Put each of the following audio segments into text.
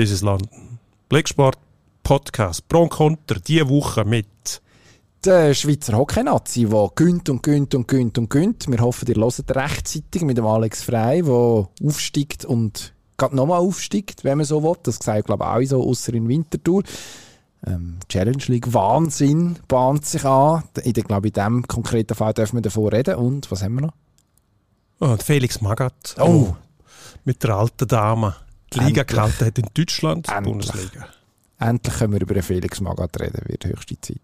dieses Land. Blicksport Podcast Pro und Contra diese Woche mit der Schweizer Hockey-Nazi, der gönnt und gönnt und gönnt und gönnt. Wir hoffen, ihr hört rechtzeitig mit dem Alex Frey, der aufsteigt und gerade nochmal aufsteigt, wenn man so will. Das sagt, glaube ich, auch so, außer in Winterthur. Ähm, Challenge League Wahnsinn bahnt sich an. Ich glaube, in diesem konkreten Fall dürfen wir davon reden. Und was haben wir noch? Oh, Felix Magath. Oh. Mit der alten Dame. Die Liga gehalten hat in Deutschland, die Bundesliga. Endlich können wir über den Felix Magath reden, wird höchste Zeit.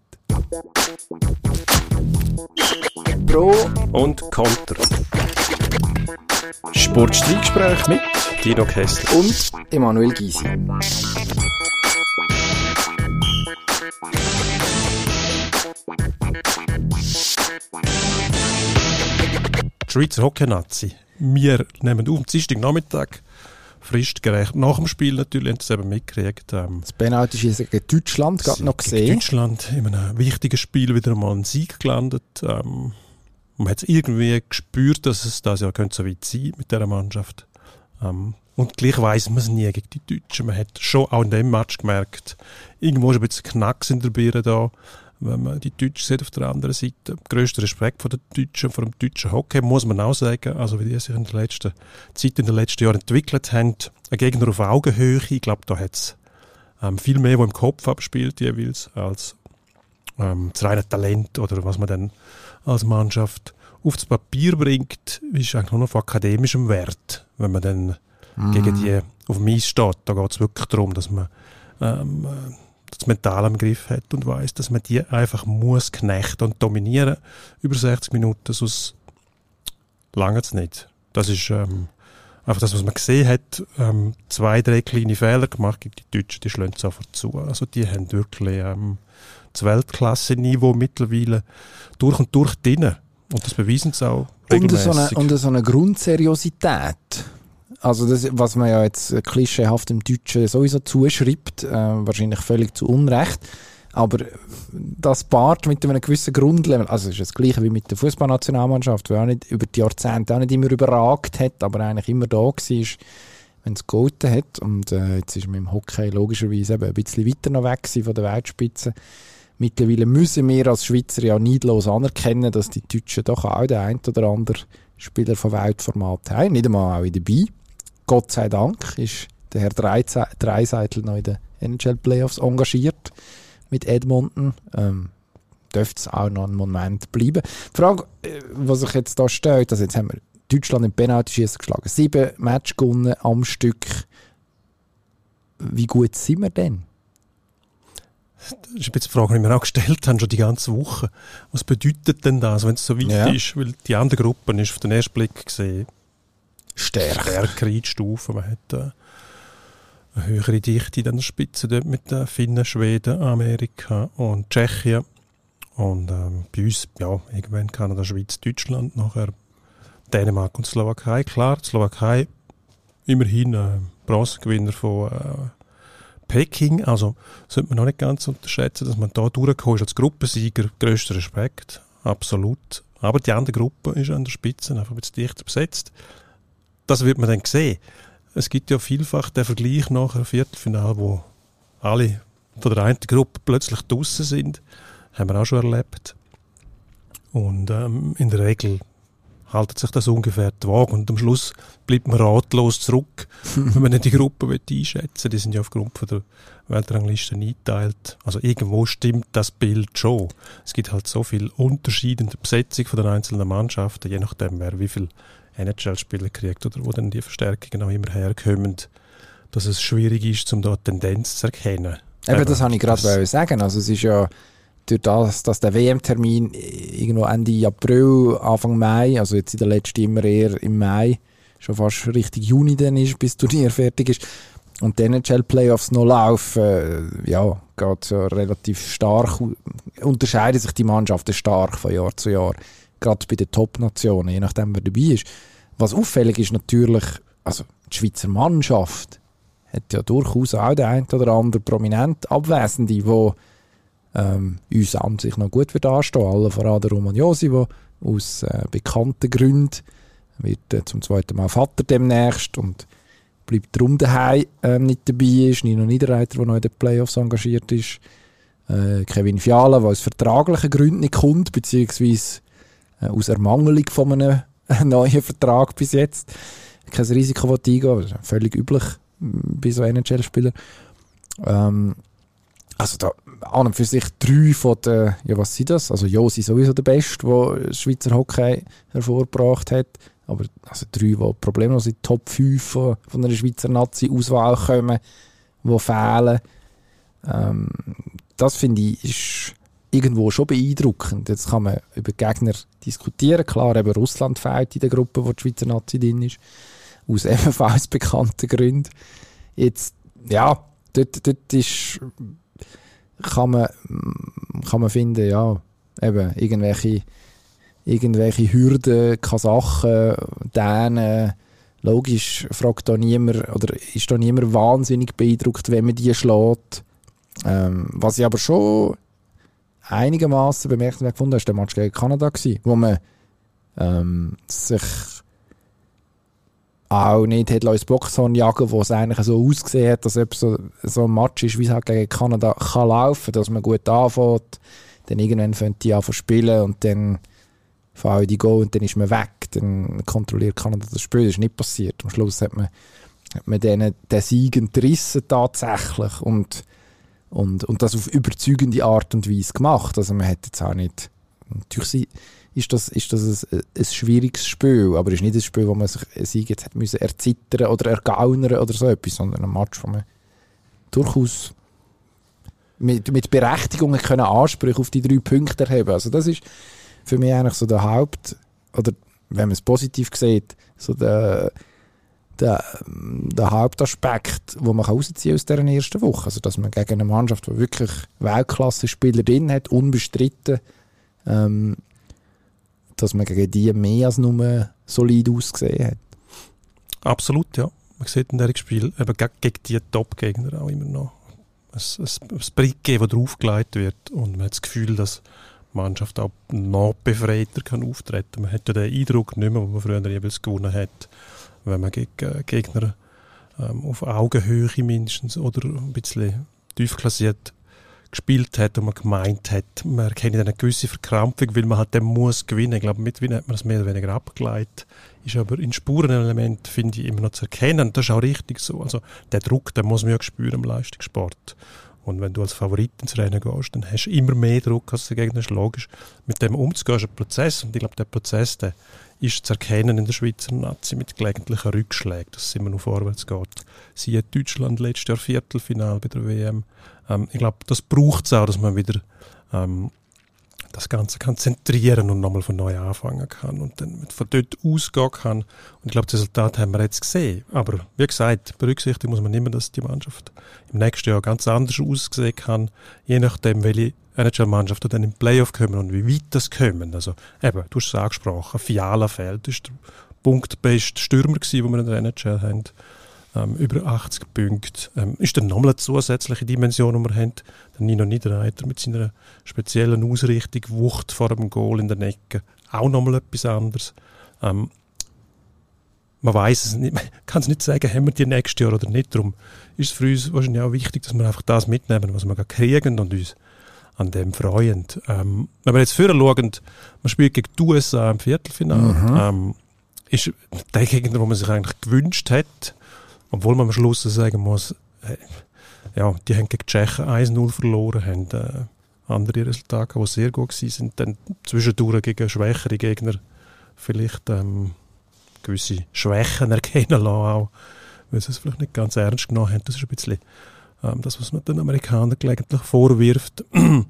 Pro und Contra. Sportstreitgespräch mit Dino Kessler und Emanuel Gysi. Die Schweizer Hockey-Nazi. Wir nehmen auf am Dienstag Nachmittag fristgerecht. Nach dem Spiel natürlich haben sie es eben mitgekriegt. Ähm, das Penalty ist gegen Deutschland gerade noch gesehen. Deutschland in einem wichtigen Spiel wieder einmal einen Sieg gelandet. Ähm, man hat es irgendwie gespürt, dass es das ja könnte so weit sein mit dieser Mannschaft. Ähm, und gleich weiss man es nie gegen die Deutschen. Man hat schon auch in dem Match gemerkt, irgendwo ist ein bisschen Knacks in der Birne da wenn man die Deutschen sieht auf der anderen Seite. Größter Respekt vor den Deutschen, vor dem deutschen Hockey, muss man auch sagen. Also wie die sich in der letzten Zeit, in den letzten Jahren entwickelt haben. Ein Gegner auf Augenhöhe, ich glaube, da hat es ähm, viel mehr, wo im Kopf abspielt jeweils, als ähm, das reine Talent oder was man dann als Mannschaft aufs Papier bringt, ist eigentlich nur noch von akademischem Wert, wenn man dann mm. gegen die auf dem Eis steht. Da geht es wirklich darum, dass man ähm, das Mental am Griff hat und weiß, dass man die einfach muss knechten und dominieren über 60 Minuten, sonst lange es nicht. Das ist ähm, einfach das, was man gesehen hat. Ähm, zwei, drei kleine Fehler gemacht gegen die Deutschen, die schlagen sofort zu. Also die haben wirklich ähm, das Weltklasse-Niveau mittlerweile durch und durch drin. Und das beweisen sie auch regelmäßig. Und so eine, und so eine Grundseriosität also das, was man ja jetzt klischeehaft im Deutschen sowieso zuschreibt, äh, wahrscheinlich völlig zu Unrecht, aber das Part mit einem gewissen Grundlevel, also ist das gleiche wie mit der Fußballnationalmannschaft, die auch nicht über die Jahrzehnte auch nicht immer überragt hat, aber eigentlich immer da war, wenn es gehalten hat. Und äh, jetzt ist man im Hockey logischerweise eben ein bisschen weiter noch weg von der Weltspitze. Mittlerweile müssen wir als Schweizer ja neidlos anerkennen, dass die Deutschen doch auch der ein oder andere Spieler von Weltformat haben. Nicht einmal auch dabei. Gott sei Dank ist der Herr Dreiseitel noch in den NHL Playoffs engagiert mit Edmonton. Ähm, dürfte es auch noch einen Moment bleiben. Die Frage, äh, was sich jetzt da stellt, also jetzt haben wir Deutschland im Penalty-Schießen geschlagen. Sieben Match gewonnen am Stück. Wie gut sind wir denn? Das ist die Frage, die wir auch gestellt haben, schon die ganze Woche. Was bedeutet denn das, wenn es so weit ja. ist? Weil die andere Gruppe ist auf den ersten Blick gesehen stärker, stärker einzustufen. Man hat äh, eine höhere Dichte an der Spitze dort mit den Finnen, Schweden, Amerika und Tschechien. Und ähm, bei uns, ja, irgendwann Kanada, Schweiz, Deutschland, nachher Dänemark und Slowakei. Klar, die Slowakei immerhin äh, Bronzegewinner von äh, Peking. Also sollte man noch nicht ganz unterschätzen, dass man da durchgekommen ist als Gruppensieger. Größter Respekt, absolut. Aber die andere Gruppe ist an der Spitze einfach ein bisschen dichter besetzt das wird man dann sehen. Es gibt ja vielfach den Vergleich nach einem Viertelfinale, wo alle von der einen Gruppe plötzlich draußen sind. Haben wir auch schon erlebt. Und ähm, in der Regel haltet sich das ungefähr die Waage und am Schluss bleibt man ratlos zurück, wenn man die Gruppe einschätzen will. Die sind ja aufgrund von der Weltrangliste eingeteilt. Also irgendwo stimmt das Bild schon. Es gibt halt so viel Unterschied in der Besetzung von den einzelnen Mannschaften, je nachdem, wer wie viel NHL-Spieler kriegt oder wo dann die Verstärkungen auch immer herkommen, dass es schwierig ist, um da Tendenz zu erkennen. Eben, das habe ich gerade sagen. Also es ist ja durch das, dass der WM-Termin irgendwo Ende April, Anfang Mai, also jetzt in der letzten immer eher im Mai, schon fast Richtung Juni dann ist, bis das Turnier fertig ist, und die NHL-Playoffs noch laufen, äh, ja, geht so relativ stark, unterscheiden sich die Mannschaften stark von Jahr zu Jahr gerade bei den Top-Nationen, je nachdem, wer dabei ist. Was auffällig ist natürlich, also die Schweizer Mannschaft hat ja durchaus auch der ein oder andere prominent Abwesende, die ähm, uns an sich noch gut wird anstehen. Alle voran der Roman Josi, der aus äh, bekannten Gründen wird äh, zum zweiten Mal Vater demnächst und bleibt darum daheim ähm, nicht dabei ist. Nino Niederreiter, der noch in den Playoffs engagiert ist. Äh, Kevin Fiala, der aus vertraglichen Gründen nicht kommt, beziehungsweise äh, aus Ermangelung von einem neuen Vertrag bis jetzt. Kein Risiko eingehen, völlig üblich bei so NHL-Spielern. Ähm, also da an und für sich drei von den, ja was sind das? Also Josi sowieso der Beste, der Schweizer Hockey hervorgebracht hat. Aber also drei, die problemlos in die Top 5 von, von einer Schweizer Nazi-Auswahl kommen, die fehlen. Ähm, das finde ich ist irgendwo schon beeindruckend. Jetzt kann man über Gegner diskutieren. Klar, eben Russland fehlt in der Gruppe, wo die Schweizer Nazi drin ist. Aus ebenfalls bekannten Gründen. Jetzt, ja, dort, dort ist kann man, kann man finden, ja, eben irgendwelche, irgendwelche Hürden, Kasachen, Dänen, logisch fragt da niemand, oder ist da niemand wahnsinnig beeindruckt, wenn man die schlägt. Ähm, was ich aber schon einigermaßen bemerkenswert gefunden habe, ist der Match gegen Kanada gewesen, wo man ähm, sich auch nicht hat ins Boxhorn jagen, wo es eigentlich so ausgesehen hat, dass ob so, so ein Match ist, wie es halt gegen Kanada kann laufen, dass man gut anfängt, dann irgendwann fängt die an zu spielen und dann fallen die Go und dann ist man weg, dann kontrolliert Kanada das Spiel, das ist nicht passiert. Am Schluss hat man, hat man denen den Sieg entrissen tatsächlich und, und, und das auf überzeugende Art und Weise gemacht, also man hat jetzt auch nicht, natürlich ist das, ist das ein, ein schwieriges Spiel. Aber es ist nicht ein Spiel, wo man sich Sieg jetzt hat müssen erzittern oder ergaunern oder so etwas, sondern ein Match, wo man durchaus mit, mit Berechtigungen können Ansprüche auf die drei Punkte erheben. Also das ist für mich eigentlich so der Haupt, oder wenn man es positiv sieht, so der, der, der Hauptaspekt, wo man rausziehen aus dieser ersten Woche. Also, dass man gegen eine Mannschaft, die wirklich Weltklasse-Spieler drin hat, unbestritten, ähm, dass man gegen die mehr als nur solid ausgesehen hat. Absolut, ja. Man sieht in diesem Spiel eben gegen die Top-Gegner auch immer noch ein, ein, ein Brick das draufgelegt wird und man hat das Gefühl, dass die Mannschaft auch noch befreiter kann auftreten kann. Man hat ja den Eindruck nicht mehr, den man früher jeweils gewonnen hat, wenn man gegen äh, Gegner ähm, auf Augenhöhe mindestens oder ein bisschen tief klassiert gespielt hat und man gemeint hat, man erkennt eine gewisse Verkrampfung, weil man halt den muss gewinnen. Ich glaube, mit Wien hat man das mehr oder weniger abgeleitet. Ist aber in Spurenelement, finde ich, immer noch zu erkennen. Und das ist auch richtig so. Also, der Druck, den muss man ja spüren im Leistungssport. Und wenn du als Favorit ins Rennen gehst, dann hast du immer mehr Druck als der Gegner. ist logisch. Mit dem umzugehen ist ein Prozess. Und ich glaube, der Prozess, der ist zu erkennen in der Schweizer Nazi mit gelegentlichen Rückschlägen, dass es immer noch vorwärts geht. Siehe Deutschland letztes Jahr Viertelfinal bei der WM ähm, ich glaube, das braucht es auch, dass man wieder ähm, das Ganze kann zentrieren und nochmal von neu anfangen kann und dann von dort ausgehen kann. Und ich glaube, das Resultat haben wir jetzt gesehen. Aber wie gesagt, berücksichtigen muss man immer, dass die Mannschaft im nächsten Jahr ganz anders aussehen kann, je nachdem, welche NHL-Mannschaften dann im Playoff kommen und wie weit das kommen. Also eben, du hast es angesprochen, Fiala das ist der punktbeste Stürmer gewesen, den wir in der NHL haben ähm, über 80 Punkte. Ähm, ist dann nochmal eine zusätzliche Dimension, die wir haben. Der Nino Niederreiter mit seiner speziellen Ausrichtung, Wucht vor dem Goal in der Ecke, auch nochmal etwas anderes. Ähm, man weiß es nicht, man kann es nicht sagen, haben wir die nächstes Jahr oder nicht. Darum ist es für uns wahrscheinlich auch wichtig, dass wir einfach das mitnehmen, was wir kriegen und uns an dem freuen. Ähm, wenn wir jetzt vorher schauen, man spielt gegen die USA im Viertelfinale, mhm. ähm, ist der Gegner, wo man sich eigentlich gewünscht hat, obwohl man am Schluss sagen muss, äh, ja, die haben gegen die Tschechen 1-0 verloren, haben äh, andere Resultate, die sehr gut waren, sind dann zwischendurch gegen schwächere Gegner vielleicht ähm, gewisse Schwächen erkennen lassen, auch, weil sie es vielleicht nicht ganz ernst genommen haben. Das ist ein bisschen ähm, das, was man den Amerikanern gelegentlich vorwirft.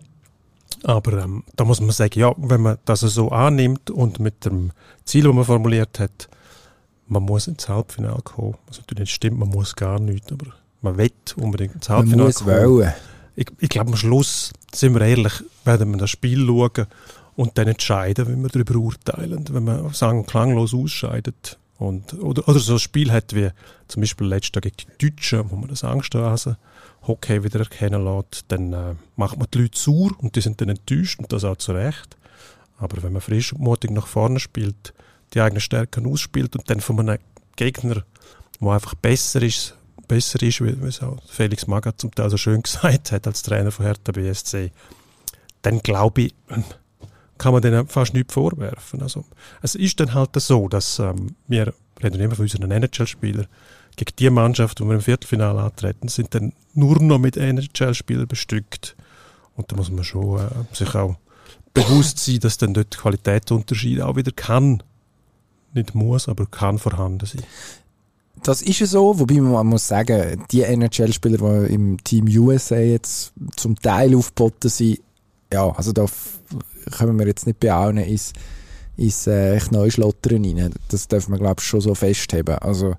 Aber ähm, da muss man sagen, ja, wenn man das so annimmt und mit dem Ziel, das man formuliert hat, man muss ins Halbfinale kommen. Was natürlich nicht stimmt, man muss gar nicht, aber man will unbedingt ins Halbfinale man muss kommen. Wollen. Ich, ich glaube, am Schluss, sind wir ehrlich, werden wir das Spiel schauen und dann entscheiden, wenn wir darüber urteilen. Wenn man sagen klanglos ausscheidet und, oder, oder so ein Spiel hat wie zum Beispiel letztes Jahr gegen die Deutschen, wo man das Angsthasen Hockey wieder erkennen lässt, dann äh, macht man die Leute sauer und die sind dann enttäuscht und das auch zu Recht. Aber wenn man frisch und mutig nach vorne spielt, die eigenen Stärken ausspielt und dann von einem Gegner wo einfach besser ist, besser ist, wie es auch Felix Magath zum Teil so schön gesagt hat als Trainer von Hertha BSC, dann glaube ich, kann man denen fast nichts vorwerfen. Also, es ist dann halt so, dass ähm, wir reden immer von unseren NHL-Spielern, gegen die Mannschaft, die wir im Viertelfinale antreten, sind dann nur noch mit NHL-Spielern bestückt. Und da muss man schon äh, sich auch bewusst sein, dass dann dort Qualitätsunterschied auch wieder kann, nicht muss, aber kann vorhanden sein. Das ist ja so, wobei man muss sagen, die NHL-Spieler, die im Team USA jetzt zum Teil aufgeboten sind, ja, also da können wir jetzt nicht behauen, ist, ist äh, echt Neuschlottern rein. Das darf man, glaube ich, schon so festheben. Also,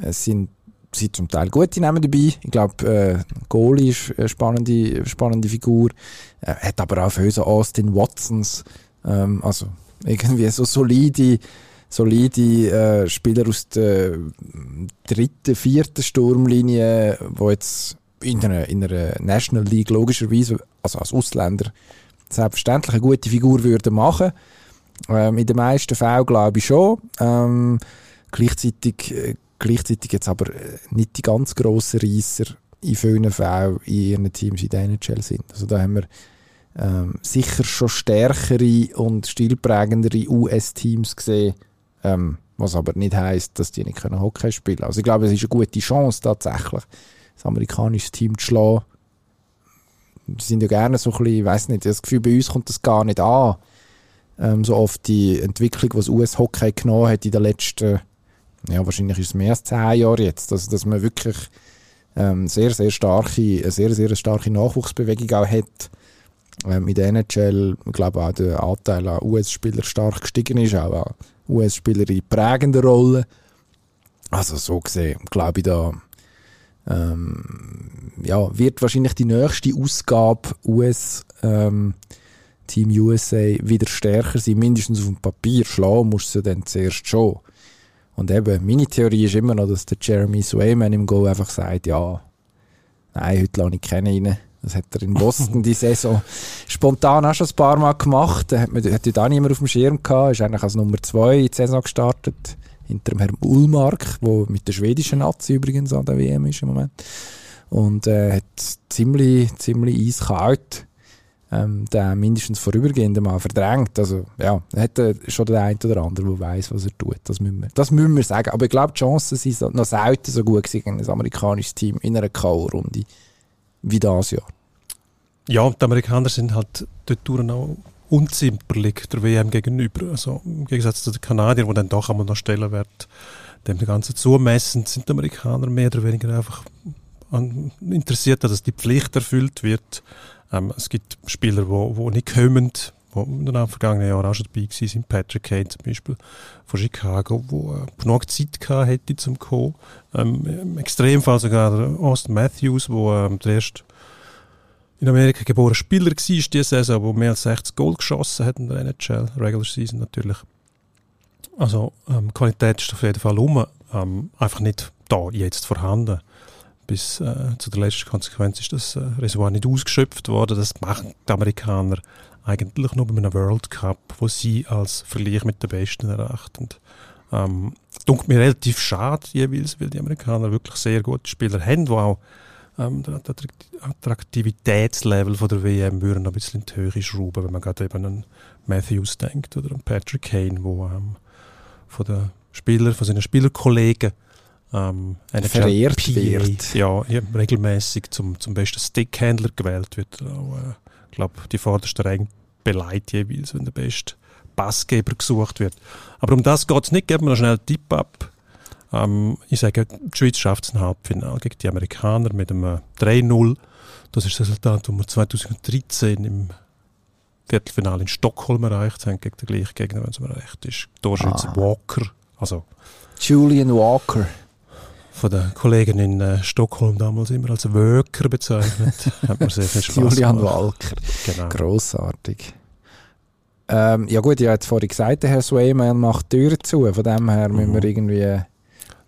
es sind, sind zum Teil gute Namen dabei. Ich glaube, äh, Goalie ist eine spannende, spannende Figur. Er hat aber auch für uns Austin Watsons, ähm, also irgendwie so solide, solide äh, Spieler aus der dritten, vierten Sturmlinie, wo jetzt in einer, in einer National League logischerweise, also als Ausländer, selbstverständlich eine gute Figur würden machen. Ähm, in den meisten Fällen glaube ich schon. Ähm, gleichzeitig, äh, gleichzeitig jetzt aber äh, nicht die ganz grossen Reisser in vielen Fällen in ihren Teams in der NHL sind. Also da haben wir ähm, sicher schon stärkere und stilprägendere US-Teams gesehen, ähm, was aber nicht heißt, dass die nicht Hockey spielen können. Also ich glaube, es ist eine gute Chance tatsächlich, das amerikanische Team zu schlagen. Die sind ja gerne so ein bisschen, ich weiss nicht, das Gefühl, bei uns kommt das gar nicht an. Ähm, so oft die Entwicklung, was US-Hockey genommen hat in den letzten, ja, wahrscheinlich ist es mehr als zehn Jahre jetzt, also, dass man wirklich ähm, sehr, sehr starke, eine sehr, sehr starke Nachwuchsbewegung auch hat. Ähm, in der NHL, ich glaube auch der Anteil an US-Spielern stark gestiegen ist, auch US-Spieler in prägender Rolle. Also so gesehen, glaube ich, da ähm, ja, wird wahrscheinlich die nächste Ausgabe US ähm, Team USA wieder stärker sein, mindestens auf dem Papier. Schlagen musst du dann zuerst schon. Und eben, meine Theorie ist immer noch, dass der Jeremy Swayman im Go einfach sagt, ja, nein, heute lasse ich keinen rein. Das hat er in Boston die Saison spontan auch schon ein paar Mal gemacht. Da hat, man, da niemand auf dem Schirm gehabt. Ist eigentlich als Nummer zwei in die Saison gestartet. Hinter dem Herrn Ulmark, der mit der schwedischen Nazi übrigens an der WM ist im Moment. Und äh, hat ziemlich, ziemlich eiskalt ähm, den mindestens vorübergehend mal verdrängt. Also, ja, hat äh, schon der eine oder andere, der weiß, was er tut. Das müssen wir, das müssen wir sagen. Aber ich glaube, die Chancen sind noch selten so gut gegen ein amerikanisches Team in einer K.O.-Runde wie das Jahr. Ja, die Amerikaner sind halt dort auch unzimperlich der WM gegenüber. Also im Gegensatz zu den Kanadiern, die dann doch einmal noch Stellenwert dem Ganzen zumessen, sind die Amerikaner mehr oder weniger einfach interessiert, dass die Pflicht erfüllt wird. Ähm, es gibt Spieler, die wo, wo nicht kommen, die in den vergangenen Jahren auch schon dabei waren, Patrick Kane zum Beispiel von Chicago, wo äh, genug Zeit gehabt hätte zum kommen. Ähm, Im Extremfall sogar Austin Matthews, wo ähm, der erste in Amerika geborener Spieler war diese Saison, der mehr als 60 Goal geschossen hat in der NHL, Regular Season natürlich. Also ähm, Qualität ist auf jeden Fall um, ähm, einfach nicht da jetzt vorhanden. Bis äh, zu der letzten Konsequenz ist das äh, Reservoir nicht ausgeschöpft worden. Das machen die Amerikaner eigentlich nur bei einem World Cup, wo sie als Vergleich mit den Besten erachten. Ähm, dunkelt mir relativ schade jeweils, weil die Amerikaner wirklich sehr gute Spieler haben, die auch ähm, das Attraktivitätslevel von der WM würden ein bisschen in die Höhe schrauben, wenn man gerade eben an Matthews denkt oder an Patrick Kane, wo ähm, von den Spielern, von seinen Spielerkollegen ähm, verehrt PA, wird. Ja, ja, regelmäßig zum, zum besten Stickhändler gewählt wird. Auch, äh, ich glaube, die vorderste Reihe beleidigt jeweils, wenn der beste Passgeber gesucht wird. Aber um das geht es nicht. Geben wir noch schnell einen Tipp ab. Ähm, ich sage, die Schweiz schafft es ein Halbfinale gegen die Amerikaner mit einem 3-0. Das ist das Resultat, das wir 2013 im Viertelfinale in Stockholm erreicht haben, gegen den gleichen Gegner, wenn es mir recht ist. Torschütze ah. Walker. Also, Julian Walker. Von den Kollegen in äh, Stockholm damals immer als Worker bezeichnet. Hat man sehr viel Spaß Julian gemacht. Walker. Genau. Grossartig. Ähm, ja gut, ich habe jetzt vorhin gesagt, der Herr Swayman macht Türen zu. Von dem her mhm. müssen wir irgendwie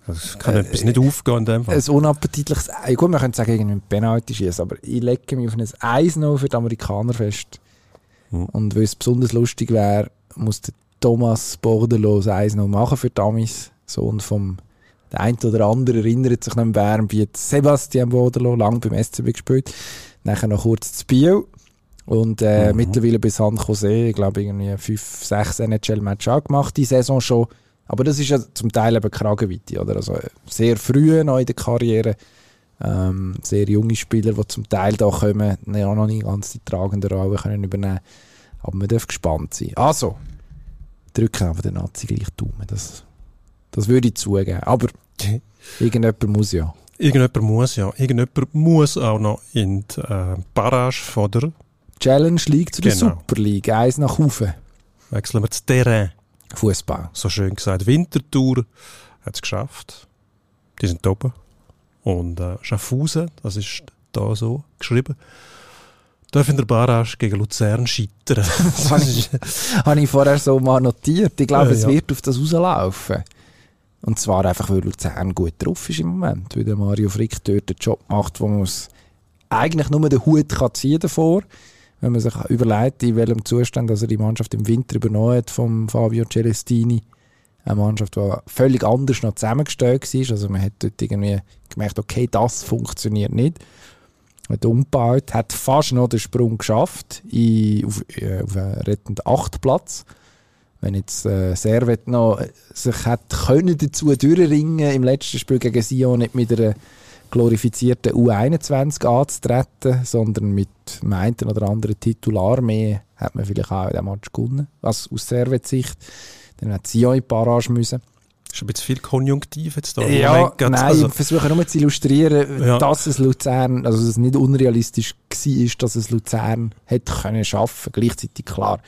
das kann äh, etwas nicht aufgehen in dem Fall. Ein unappetitliches, ja gut, man könnte sagen, irgendwie ein Penalty schießen, aber ich lege mich auf ein Eis noch für die Amerikaner fest. Hm. Und weil es besonders lustig wäre, muss der Thomas Bordelos Eis noch machen für Damis, Sohn vom der eine oder andere erinnert sich noch an Bern, wie Sebastian Boderlo, lang beim SCB gespielt, nachher noch kurz zu Biel und äh, mhm. mittlerweile bis San Jose, ich glaube irgendwie fünf, sechs NHL-Matches angemacht, die Saison schon. Aber das ist ja zum Teil eben Kragenweite, oder? Also sehr früh noch in der Karriere. Ähm, sehr junge Spieler, die zum Teil da kommen, ja noch nicht ganz die tragende Rolle können übernehmen Aber man darf gespannt sein. Also, drücken aber den Nazi gleich Daumen. Das, das würde ich zugeben. Aber irgendjemand muss ja. Irgendjemand muss ja. Irgendjemand muss auch noch in die äh, Barrage von der Challenge League zu der genau. Super League. Eins nach Hause. Wechseln wir das Terrain. Fußball. So schön gesagt. Wintertour hat es geschafft. Die sind oben. Und äh, Schaffhausen, das ist da so geschrieben, darf in der Barrage gegen Luzern scheitern. das habe ich, hab ich vorher so mal notiert. Ich glaube, ja, es ja. wird auf das rauslaufen. Und zwar einfach, weil Luzern gut drauf ist im Moment. Weil der Mario Frick dort den Job macht, wo man eigentlich nur den Hut kann ziehen davor wenn man sich überlegt, in welchem Zustand also die Mannschaft im Winter übernommen hat vom Fabio Celestini. Eine Mannschaft, die völlig anders noch zusammengestellt war. Also man hat dort irgendwie gemerkt, okay, das funktioniert nicht. Hat umgebaut, hat fast noch den Sprung geschafft in, auf, äh, auf einen rettenden Achtplatz. Wenn jetzt äh, Servet noch sich hat können dazu durchringen im letzten Spiel gegen Sion nicht mit einer glorifizierten U21 anzutreten, sondern mit dem einen oder anderen Titularmee hat man vielleicht auch den Match gewonnen. Was aus Servet-Sicht. Dann hat Sion in die Barrage müssen. Ist ein bisschen viel Konjunktiv jetzt da. Ja, nein, also, ich versuche nur zu illustrieren, ja. dass es Luzern, also dass es nicht unrealistisch war, dass es Luzern hätte können schaffen. Gleichzeitig klar,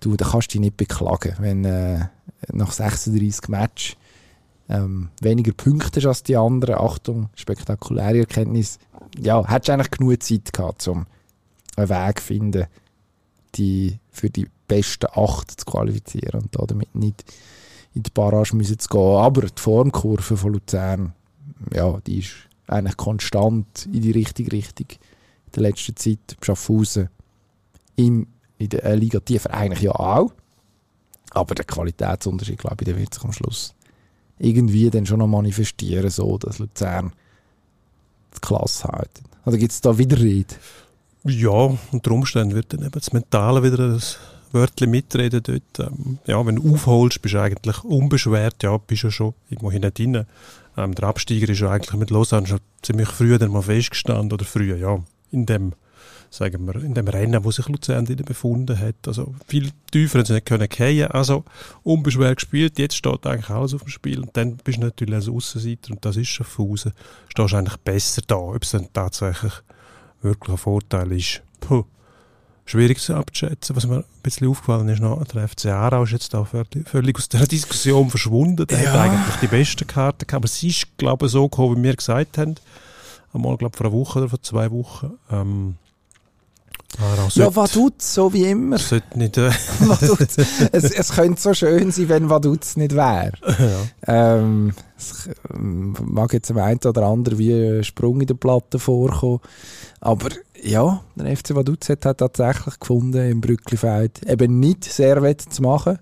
du, da kannst du dich nicht beklagen, wenn äh, nach 36 Matches ähm, weniger Punkte hast als die anderen. Achtung, spektakuläre Erkenntnis. Ja, hättest du eigentlich genug Zeit gehabt, um einen Weg zu finden, die für die besten acht zu qualifizieren und damit nicht in die Barrage müssen zu gehen. Aber die Formkurve von Luzern, ja, die ist eigentlich konstant in die richtige Richtung. In der letzten Zeit, Schaffhausen, im, in der Liga tiefer eigentlich ja auch. Aber der Qualitätsunterschied, glaube ich, der wird sich am Schluss irgendwie dann schon noch manifestieren, so dass Luzern die Klasse hat. Oder gibt es da Widerrede? Ja, unter Umständen wird dann eben das Mentale wieder ein Wörtchen mitreden dort. Ähm, ja, wenn du aufholst, bist du eigentlich unbeschwert, ja, bist du schon irgendwo hinten drin. Ähm, der Absteiger ist ja eigentlich mit Lausanne schon ziemlich früh dann mal festgestanden, oder früher, ja, in dem sagen wir, in dem Rennen, wo sich Luzern befunden hat. Also viel tiefer haben sie nicht können fallen. Also unbeschwert gespielt. Jetzt steht eigentlich alles auf dem Spiel. Und dann bist du natürlich als Aussenseiter und das ist schon Fusen. Stehst eigentlich besser da. Ob es dann tatsächlich wirklich ein Vorteil ist, puh, schwierig zu abzuschätzen. Was mir ein bisschen aufgefallen ist, noch, der FC Aarau ist jetzt da völlig aus der Diskussion verschwunden. Der ja. hat eigentlich die besten Karten gehabt. Aber es ist, glaube ich, so gekommen, wie wir gesagt haben. Einmal, glaube ich, vor einer Woche oder vor zwei Wochen. Ähm, Ah, ja, Vaduz, so wie immer. Sollte nicht, äh. es, es könnte so schön sein, wenn Vaduz nicht wäre. Ja. Ähm, es mag jetzt dem einen oder anderen wie ein Sprung in der Platte vorkommen. Aber ja, der FC Vaduz hat, hat tatsächlich gefunden, im Brücklifeld eben nicht Servet zu machen.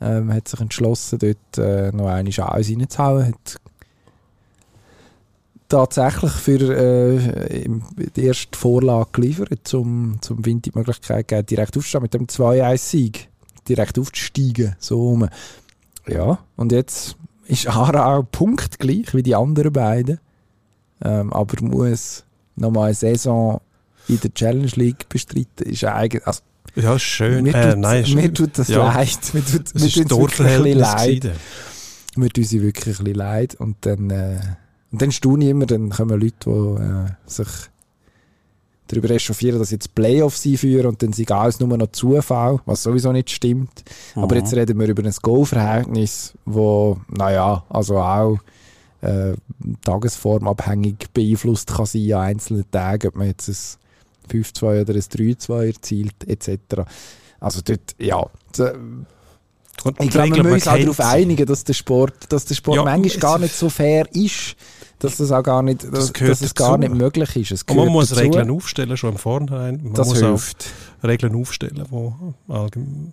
Ähm, hat sich entschlossen, dort äh, noch eine Chance reinzuhauen. Hat tatsächlich für äh, die erste Vorlage geliefert, um zum Wind die Möglichkeit geben, direkt aufzustehen mit dem 2-1-Sieg. Direkt aufzusteigen. So rum. Ja, und jetzt ist Aarau punktgleich wie die anderen beiden. Ähm, aber muss nochmal eine Saison in der Challenge League bestreiten. Ist eigentlich, also, ja, schön. Mir äh, tut, nein, mir tut das ja. leid. Mir tut, es mir tut wirklich leid. Mir tut sie wirklich ein bisschen leid. Und dann, äh, und dann staune ich immer, dann kommen Leute, die äh, sich darüber echauffieren, dass jetzt Playoffs einführen und dann sind alles nur noch Zufall, was sowieso nicht stimmt. Mhm. Aber jetzt reden wir über ein Goal-Verhältnis, wo, naja, also auch äh, tagesformabhängig beeinflusst kann sein an einzelnen Tagen, ob man jetzt ein 5-2 oder ein 3-2 erzielt, etc. Also dort, ja, und ich glaube, wir müssen uns auch darauf einigen, dass der Sport, dass der Sport ja, manchmal gar nicht so fair ist, dass das auch gar nicht, das dass es gar nicht möglich ist. Es und man muss dazu. Regeln aufstellen, schon im Vornherein. Man das muss hilft. Regeln aufstellen, die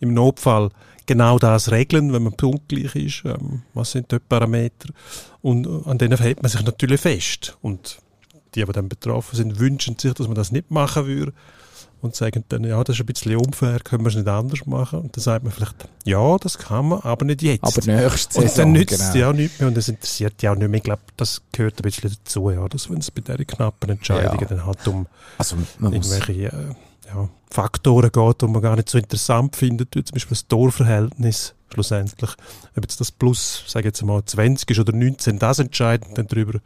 im Notfall genau das regeln, wenn man punktgleich ist. Ähm, was sind dort Parameter? Und an denen hält man sich natürlich fest. Und die, die dann betroffen sind, wünschen sich, dass man das nicht machen würde und sagen dann, ja, das ist ein bisschen unfair, können wir es nicht anders machen? Und dann sagt man vielleicht, ja, das kann man, aber nicht jetzt. Aber nächste Saison, Und dann nützt es genau. ja nichts mehr und das interessiert ja auch nicht mehr. Ich glaube, das gehört ein bisschen dazu, ja, dass wenn es bei diesen knappen Entscheidungen ja. dann halt um also irgendwelche äh, ja, Faktoren geht, die man gar nicht so interessant findet, wie zum Beispiel das Torverhältnis schlussendlich. Ob jetzt das Plus, sage jetzt mal, 20 ist oder 19, das entscheidet dann darüber,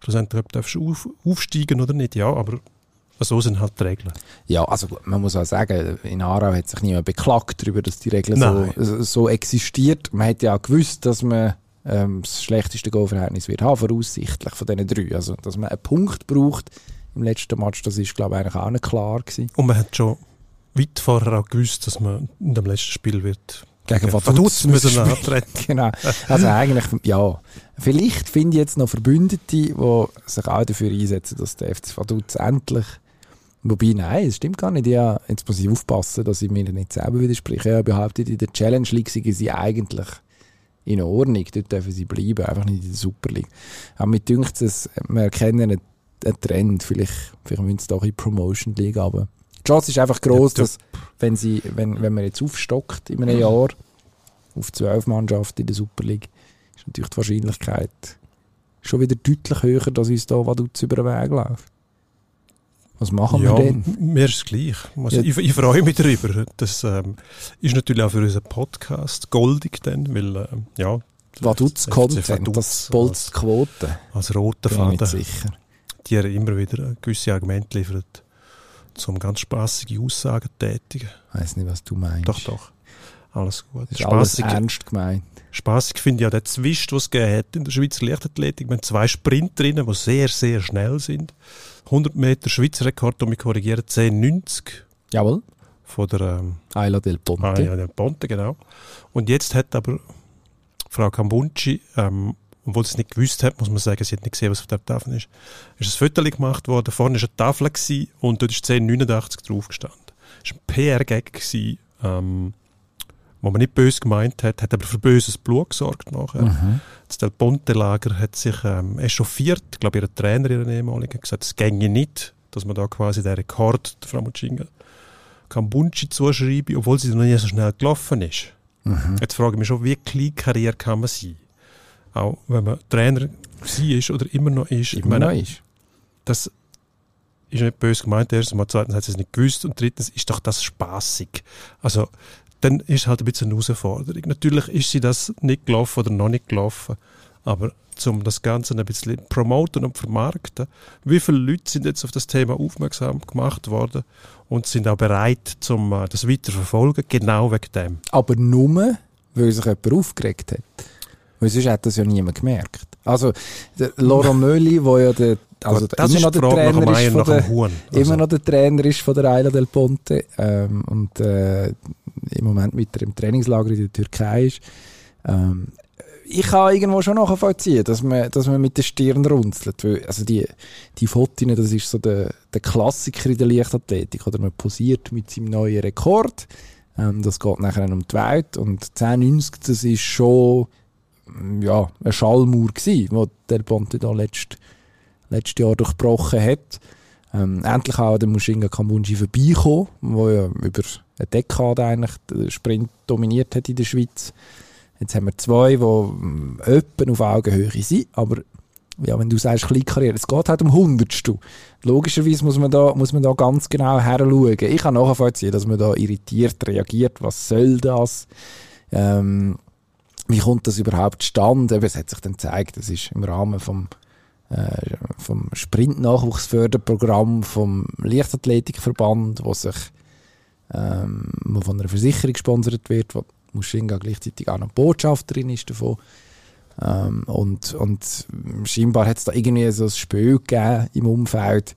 schlussendlich, ob du auf, aufsteigen oder nicht. Ja, aber so sind halt die Regeln. Ja, also man muss auch sagen, in Aarau hat sich niemand beklagt darüber, dass die Regeln so, so existiert. Man hätte ja auch gewusst, dass man ähm, das schlechteste Goalverhältnis wird haben, voraussichtlich von diesen drei. Also, dass man einen Punkt braucht im letzten Match, das ist, glaube ich, eigentlich auch nicht klar gewesen. Und man hat schon weit vorher auch gewusst, dass man in dem letzten Spiel wird gegen Vaduz müssen antreten. genau. Also eigentlich, ja. Vielleicht finde ich jetzt noch Verbündete, die sich auch dafür einsetzen, dass der FC Vaduz endlich Wobei, nein, es stimmt gar nicht. Ja, jetzt muss ich aufpassen, dass ich mir nicht selber widerspreche. Ja, behauptet, in der Challenge League sind sie eigentlich in Ordnung. Dort dürfen sie bleiben, einfach nicht in der Super League. Aber mir dünkt es, wir erkennen einen, einen Trend. Vielleicht, vielleicht müssen sie doch in die Promotion League aber Die Chance ist einfach groß, ja, dass, wenn, sie, wenn, wenn man jetzt aufstockt in einem Jahr auf zwölf Mannschaften in der Super League, ist natürlich die Wahrscheinlichkeit schon wieder deutlich höher, dass uns da was über den Weg läuft. Was machen ja, wir denn? Mir ist es gleich. Also, ja. ich, ich, freue mich darüber. Das ähm, ist natürlich auch für unseren Podcast goldig dann, weil, ähm, ja. Vaduz Content, das bolzt Quote. Als roter Faden. sicher. Die er immer wieder gewisse Argumente liefert, um ganz spaßige Aussagen zu tätigen. Ich weiß nicht, was du meinst. Doch, doch. Alles gut. Ist alles ernst gemeint. Spaßig finde ich ja den Zwist, den es gegeben hat in der Schweizer Leichtathletik. Wir haben zwei Sprinterinnen, die sehr, sehr schnell sind. 100 Meter Schweizer Rekord, um mich korrigieren, 10,90. Jawohl. Von der ähm, Ayla del Ponte. Ayla del Ponte, genau. Und jetzt hat aber Frau Kambunci, ähm, obwohl sie es nicht gewusst hat, muss man sagen, sie hat nicht gesehen, was auf der Tafel ist, ist ein Foto gemacht worden. Vorne war eine Tafel und dort ist 1089 drauf gestanden. Das war ein PR-Gag, ähm, wo man nicht böse gemeint hat, hat aber für böses Blut gesorgt nachher. Mhm. Das Del Ponte-Lager hat sich ähm, echauffiert. Ich glaube, ihr Trainer, ihre ehemaligen, gesagt, es ginge nicht, dass man da quasi den Rekord der Frau Mucinga Kambunchi zuschreibe, obwohl sie noch nie so schnell gelaufen ist. Mhm. Jetzt frage ich mich schon, wie klein Karriere kann man sein? Auch wenn man Trainer war oder immer noch ist. Immer meine, noch ist. Das ist nicht böse gemeint, erstens mal, zweitens hat sie es nicht gewusst und drittens ist doch das spaßig. Also dann ist halt ein bisschen eine Herausforderung. Natürlich ist sie das nicht gelaufen oder noch nicht gelaufen, aber um das Ganze ein bisschen promoten und vermarkten, wie viele Leute sind jetzt auf das Thema aufmerksam gemacht worden und sind auch bereit, zum, äh, das weiter verfolgen, genau wegen dem. Aber nur, weil sich jemand aufgeregt hat. Weil sonst hat das ja niemand gemerkt. Also, der Laurent Möli, der ja der also das immer noch der Trainer ist von der, also. immer noch der Trainer ist von der Isla del Ponte ähm, und äh, im Moment mit dem Trainingslager in der Türkei ist. Ähm, ich kann irgendwo schon nachvollziehen, dass man, dass man mit der Stirn runzelt. Weil, also die, die Fotos, das ist so der, der Klassiker in der Leichtathletik. Oder man posiert mit seinem neuen Rekord. Ähm, das geht nachher um die Welt. Und 10,90, das ist schon ja, ein Schallmauer gewesen, wo der Ponte da letzt, letztes Jahr durchbrochen hat. Ähm, endlich auch der Mushinga Kambunji vorbeikommen, der ja über eine Dekade eigentlich den Sprint dominiert hat in der Schweiz. Jetzt haben wir zwei, die ähm, öppen auf Augenhöhe sind, aber ja, wenn du sagst Kleinkarriere, es geht halt um Hundertstel. Logischerweise muss man da, muss man da ganz genau heranschauen. Ich kann nachvollziehen, dass man da irritiert reagiert. Was soll das? Ähm, wie kommt das überhaupt zustande? es hat sich dann gezeigt, das ist im Rahmen vom äh, vom Sprint-Nachwuchsförderprogramm vom Leichtathletikverband, wo sich ähm, von einer Versicherung gesponsert wird, wo Mushinga gleichzeitig auch noch Botschafterin ist davon. Ähm, und, und scheinbar hat es da irgendwie so ein Spiel gegeben im Umfeld,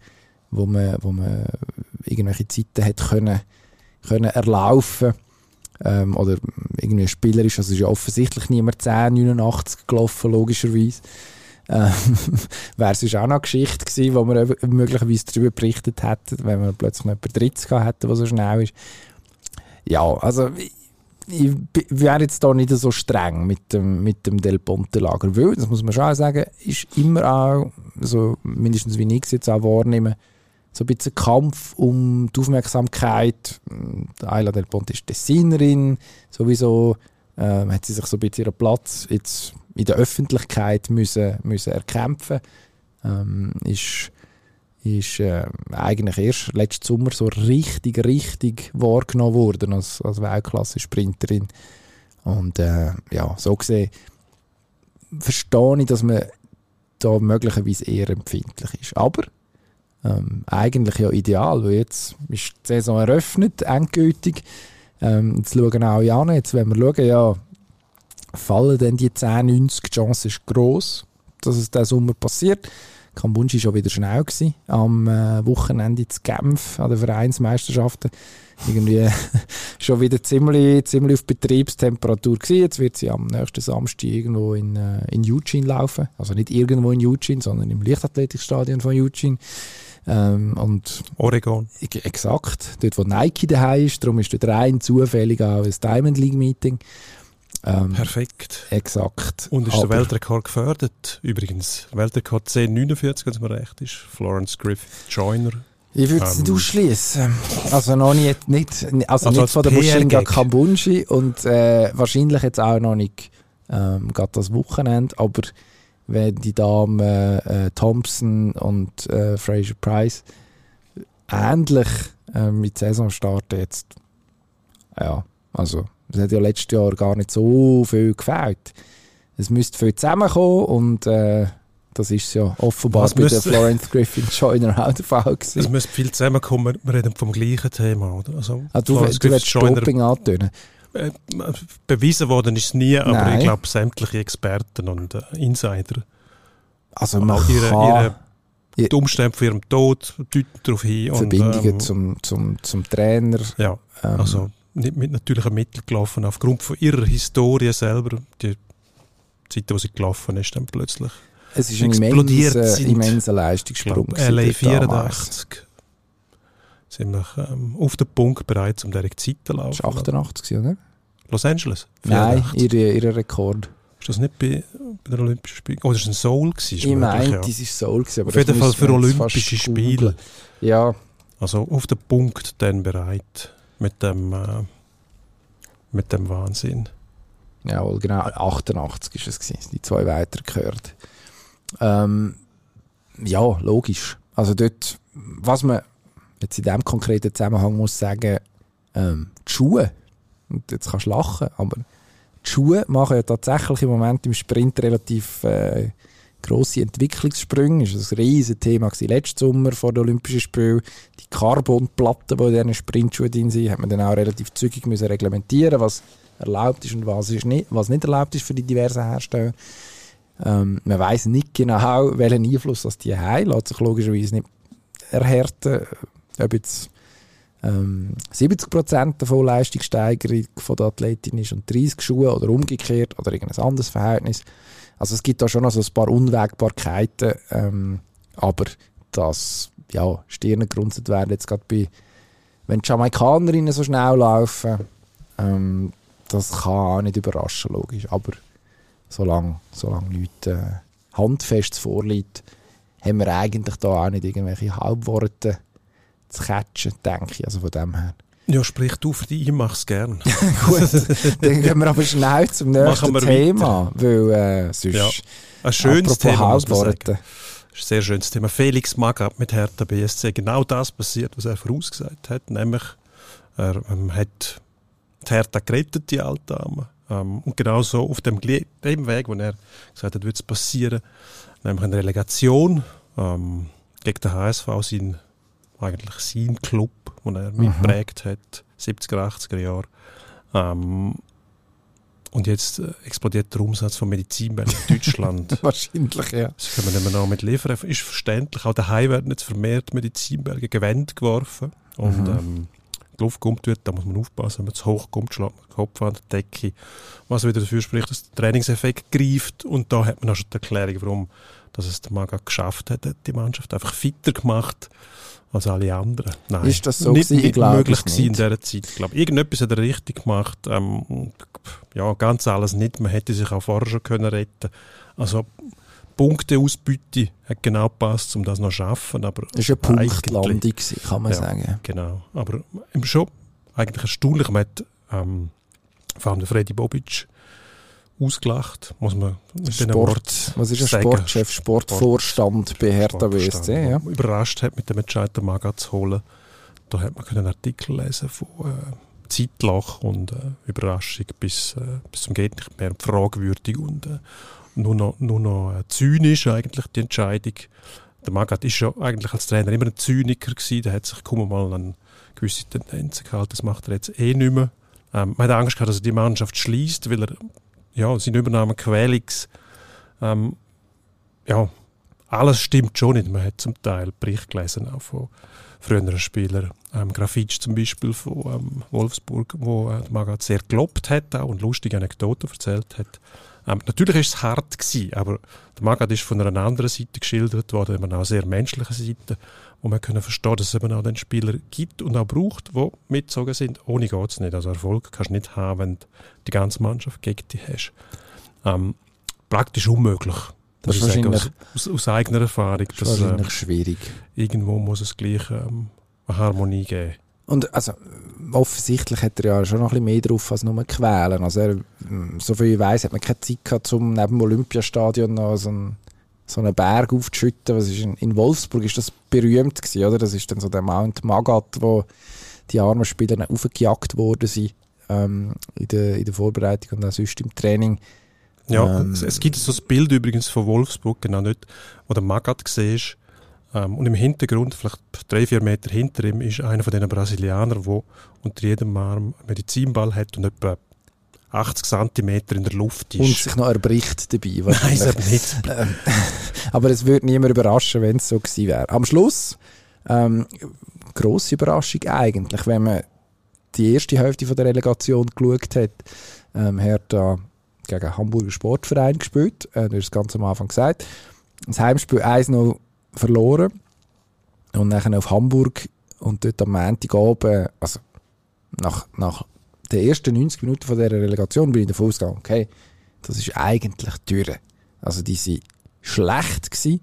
wo man, wo man irgendwelche Zeiten hat können, können erlaufen ähm, oder irgendwie spielerisch, also ist ja offensichtlich niemand 10,89 gelaufen, logischerweise. Ähm, Wäre sonst auch noch eine Geschichte gewesen, wo wir möglicherweise darüber berichtet hätten, wenn wir plötzlich noch jemanden Drittes gehabt hätten, der so schnell ist. Ja, also ich wäre jetzt da nicht so streng mit dem, mit dem Del Ponte-Lager, weil, das muss man schon auch sagen, ist immer auch, so mindestens wie ich es jetzt auch wahrnehme, so ein bisschen Kampf um die Aufmerksamkeit. Ayla Del Ponte ist Designerin, sowieso ähm, hat sie sich so ein bisschen ihren Platz jetzt in der Öffentlichkeit müssen, müssen erkämpfen. Ähm, ist ist äh, eigentlich erst letzten Sommer so richtig, richtig wahrgenommen worden als, als Weltklasse-Sprinterin. Und äh, ja, so gesehen verstehe ich, dass man da möglicherweise eher empfindlich ist. Aber ähm, eigentlich ja ideal, weil jetzt ist die Saison eröffnet, endgültig. Ähm, jetzt schauen auch an, jetzt wenn wir schauen, ja, fallen denn die 10, 90, die Chance ist gross, dass es diesen Sommer passiert. Kambunji war schon wieder schnell gewesen, am äh, Wochenende zu Genf an den Vereinsmeisterschaften. Irgendwie schon wieder ziemlich, ziemlich auf Betriebstemperatur gewesen. Jetzt wird sie am nächsten Samstag irgendwo in, äh, in Eugene laufen. Also nicht irgendwo in Eugene, sondern im Leichtathletikstadion von Eugene. Ähm, und Oregon. Exakt, dort wo Nike daheim ist. Darum ist dort rein zufällig auch ein Diamond League Meeting. Ähm, Perfekt. Exakt. Und ist Aber, der Weltrekord gefördert? Übrigens, Weltrekord 1049, wenn es mir recht ist. Florence Griffith Joyner. Ich würde es ähm, nicht ausschließen. Also noch nicht, nicht also, also nicht von der Mushinga Kambunji und äh, wahrscheinlich jetzt auch noch nicht ähm, gerade das Wochenende, aber wenn die Damen äh, Thompson und äh, Fraser Price ähnlich äh, mit Saisonstart jetzt, ja, also es hat ja letztes Jahr gar nicht so viel gefällt. Es müsste viel zusammenkommen und äh, das ist ja offenbar Was bei der Florence Griffin Joyner auch der Fall gewesen. Es müsste viel zusammenkommen, wir reden vom gleichen Thema, oder? Also, ah, du, du willst Doping antönen? Äh, bewiesen worden ist es nie, aber Nein. ich glaube, sämtliche Experten und äh, Insider also man ihre, ihre die Umstände von ihrem Tod deuten darauf hin. Verbindungen und, ähm, zum, zum, zum Trainer. Ja, ähm, also nicht mit natürlichen Mitteln gelaufen, aufgrund von ihrer Historie selber, die Zeit, wo sie gelaufen ist, dann plötzlich es ist ein immenser, immenser Leistungssprung. Glaub, LA 84 sind wir ähm, auf den Punkt bereit, um diese Zeit zu laufen. Das war 88, oder? Los Angeles? 84. Nein, ihre, ihre Rekord. Ist das nicht bei, bei den Olympischen Spielen? Oh, das war ein Seoul. Gewesen, ich meine, ja. das war Seoul. Gewesen, aber Auf jeden Fall für Olympische Spiele. Ja. Also auf den Punkt dann bereit mit dem, äh, mit dem Wahnsinn. Ja, wohl genau. 88 ist es gewesen, die zwei weiter gehört. Ähm, ja, logisch. Also dort, was man jetzt in diesem konkreten Zusammenhang muss sagen, ähm, die Schuhe, und jetzt kannst du lachen, aber die Schuhe machen ja tatsächlich im Moment im Sprint relativ äh, grosse Entwicklungssprünge. Das war ein riesiges Thema letzten Sommer vor den Olympischen Spielen. Die Carbonplatten, die in diesen Sprintschuhen drin sind, hat man dann auch relativ zügig müssen reglementieren was erlaubt ist und was, ist nicht, was nicht erlaubt ist für die diversen Hersteller. Ähm, man weiß nicht genau, welchen Einfluss das die haben. Lässt sich logischerweise nicht erhärten, ob jetzt ähm, 70% der Vollleistungssteigerung von der Athletin ist und 30 Schuhe oder umgekehrt oder irgendein anderes Verhältnis. Also es gibt da schon noch so ein paar Unwägbarkeiten, ähm, aber dass ja, Stirne gerunzelt werden jetzt gerade bei, wenn die Jamaikanerinnen so schnell laufen, ähm, das kann auch nicht überraschen, logisch, aber solange, solange nichts äh, Handfestes vorliegt, haben wir eigentlich da auch nicht irgendwelche Halbworte zu catchen, denke ich. Also von dem her. Ja, sprich du für dich, ich mache es gerne. Gut, dann gehen wir aber schnell zum nächsten Thema, weil äh, sonst... Ja. Ein schönes Thema, ist ein sehr schönes Thema. Felix Magath mit Hertha BSC, genau das passiert, was er vorausgesagt hat, nämlich er ähm, hat die Hertha gerettet, die Altdame. Ähm, und genau so auf dem, dem Weg, wo er gesagt hat, wird es passieren, nämlich eine Relegation ähm, gegen den HSV, sein eigentlich sein Club, den er mhm. mitprägt hat, 70er, 80er Jahre. Ähm, und jetzt äh, explodiert der Umsatz von Medizinbällen in Deutschland. Wahrscheinlich, ja. Das können wir nicht mehr noch mit liefern. Ist verständlich. Auch daheim werden jetzt vermehrt Medizinbälle gegen Wände geworfen. Und mhm. ähm, die Luft kommt wird, da muss man aufpassen. Wenn man zu hoch kommt, schlägt man den Kopf an die Decke. Was wieder dafür spricht, dass der Trainingseffekt greift. Und da hat man auch schon die Erklärung, warum dass es der Maga geschafft hat, die Mannschaft einfach fitter gemacht als alle anderen. Nein, Ist das so nicht, gewesen? Ich nicht möglich es gewesen in dieser Zeit. glaube Irgendetwas hat er richtig gemacht. Ähm, ja, ganz alles nicht. Man hätte sich auch vorher schon können retten. Also Punkteausbeute hat genau gepasst, um das noch zu schaffen. Aber Das war eine Punktlandung, kann man Ja. sagen. Genau. Aber eben schon eigentlich erstaunlich. Man hat ähm, vor allem den Freddy Bobic ausgelacht, muss man mit Sport, was ist ein sagen. Sportchef, Sportvorstand bei Hertha BSC, ja. überrascht hat, mit dem Entscheid den Maga zu holen. Da hat man können einen Artikel lesen von äh, Zeitloch und äh, Überraschung bis, äh, bis zum geht nicht mehr fragwürdig und äh, nur noch, nur noch äh, zynisch eigentlich die Entscheidung. Der Magath ist ja eigentlich als Trainer immer ein Zyniker gewesen, der hat sich kaum mal an gewisse Tendenzen gehalten, das macht er jetzt eh nicht mehr. Ähm, man hat Angst gehabt, dass er die Mannschaft schließt, weil er ja, seine Übernahme Quelix ähm, ja, alles stimmt schon nicht. Man hat zum Teil Bericht gelesen, auch von früheren Spielern. Ähm, Grafitsch zum Beispiel von ähm, Wolfsburg, wo äh, Magath sehr gelobt hat auch und lustige Anekdoten erzählt hat. Ähm, natürlich ist es hart gewesen, aber der Magath ist von einer anderen Seite geschildert worden, eben auch sehr menschlichen Seite, wo man können verstehen, dass es eben auch den Spieler gibt und auch braucht, die mitgezogen sind. Ohne geht es nicht. Also Erfolg kannst du nicht haben, wenn du die ganze Mannschaft gegen dich hast. Ähm, praktisch unmöglich. Das ist sagen, wahrscheinlich- aus, aus, eigener Erfahrung. Das ist Dass, ähm, wahrscheinlich schwierig. irgendwo muss es gleich ähm, eine Harmonie geben. Und also, offensichtlich hat er ja schon noch ein bisschen mehr drauf als nur quälen. Also er, so viel ich weiß, hat man keine Zeit gehabt, um neben dem Olympiastadion noch so einen, so einen Berg aufzuschütten. Was ist in, in Wolfsburg ist das berühmt gewesen, oder? Das ist dann so der Mount Magat, wo die armen Spieler dann aufgejagt worden sind ähm, in, der, in der Vorbereitung und auch sonst im Training. Ja, Ähm, es, es gibt so ein Bild übrigens von Wolfsburg, genau nicht, wo der Magath siehst. Ähm, und im Hintergrund, vielleicht drei, vier Meter hinter ihm, ist einer von diesen Brasilianern, der unter jedem Arm einen Medizinball hat und etwa 80 Zentimeter in der Luft ist. Und sich noch erbricht dabei. Nein, es nicht. Ähm, Aber es würde niemand überraschen, wenn es so gewesen wäre. Am Schluss, ähm, grosse Überraschung eigentlich, wenn man die erste Hälfte von der Relegation geschaut hat, ähm, Hertha gegen Hamburger Sportverein gespielt, äh, du hast es ganz am Anfang gesagt. Das Heimspiel 1-0 verloren und dann auf Hamburg und dort am Montagabend, also nach, nach den ersten 90 Minuten von dieser Relegation bin ich davon ausgegangen, okay, das ist eigentlich durch. Also die sind schlecht gewesen.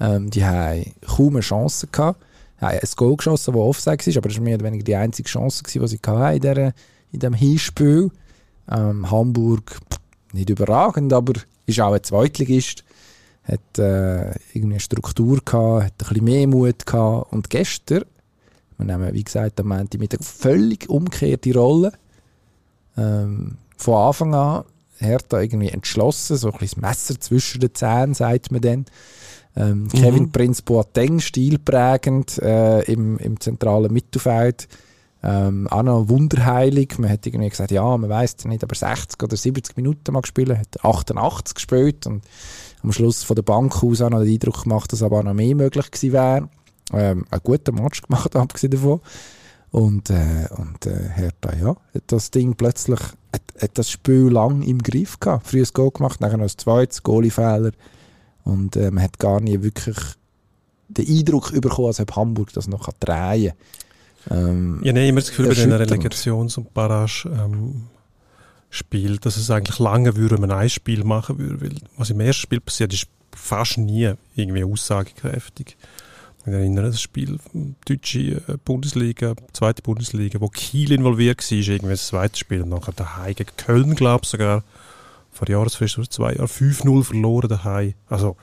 Ähm, die haben kaum eine Chance gehabt. Haben ein Goal geschossen, das Offside war, aber das war mehr oder weniger die einzige Chance, die sie hatten in, dieser, in diesem Hinspiel. Ähm, Hamburg nicht überragend, aber ist auch ein Zweitligist. Hat äh, irgendwie eine Struktur gehabt, hat ein bisschen mehr Mut gehabt. Und gestern, wir nehmen, wie gesagt, am Montagmittag völlig umgekehrte Rolle. Ähm, von Anfang an Hertha irgendwie entschlossen, so ein bisschen das Messer zwischen den Zähnen, sagt man dann. Ähm, Kevin Mhm. Prinz Boateng, stilprägend äh, im, im zentralen Mittelfeld. Ähm, auch noch wunderheilig. Man hat irgendwie gesagt, ja, man weiß nicht, aber 60 oder 70 Minuten mag spielen. Hat er 88 gespielt und am Schluss von der Bank aus auch noch den Eindruck gemacht, dass aber auch noch mehr möglich gewesen wäre. Ähm, einen guten Match gemacht, abgesehen davon. Und, äh, und äh, Hertha, ja, hat das Ding plötzlich, hat, hat das Spiel lang im Griff gehabt. Früher ein Goal gemacht, nachher noch ein zweites, Goalie-Fehler. Und äh, man hat gar nie wirklich den Eindruck bekommen, als ob Hamburg das noch drehen kann. Ähm, Ich habe immer das Gefühl, bei den Erschütternd. Relegations- und Barrage ähm, Spiel, dass es eigentlich lange würde, wenn man ein Spiel machen würde. Weil was im ersten Spiel passiert, ist fast nie irgendwie aussagekräftig. Ich erinnere das Spiel, deutsche äh, Bundesliga, zweite Bundesliga, wo Kiel involviert war, irgendwie das zweite Spiel und nachher daheim gegen Köln, glaube ich sogar, vor Jahresfest oder zwei Jahren 5-0 verloren daheim. Also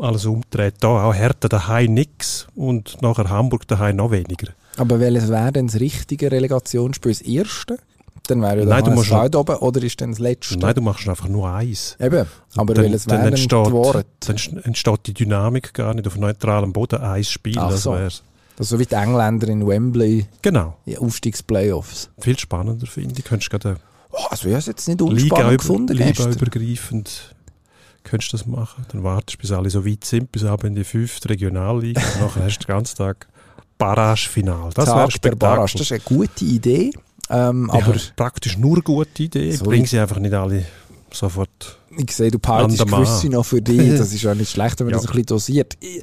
alles umdreht. Da auch Hertha daheim nix und nachher Hamburg daheim noch weniger. aber welches wäre denn das richtige Relegationsspiel? Das erste? Dann wäre ja Nein, du musst oben, oder ist dann das letzte? Nein, du machst einfach nur eins. Eben, aber Dann- welches dann wäre denn entsteht- die Worte? Dann st- entsteht die Dynamik gar nicht auf neutralem Boden. Ein Spiel, Ach das so. wär's. Das so wie die Engländer in Wembley, Genau. die Aufstiegsplayoffs. Viel spannender finde ich. Könntest gerade Oh, also ich habe es jetzt nicht Liga, unspannend über, gefunden Liga übergreifend könntest du das machen. Dann wartest du, bis alle so weit sind, bis ab in die fünfte Regionalliga. und nachher hast du den ganzen Tag Barrage-Final. Das wäre Spektakel. Barrage, das ist eine gute Idee. Ähm, Ja, aber praktisch nur gute Idee. So Bring wie- sie einfach nicht alle sofort. ich sehe, du behaltest gewisse noch für dich. Das ist ja nicht schlecht, wenn man Ja. das ein bisschen dosiert. Ich,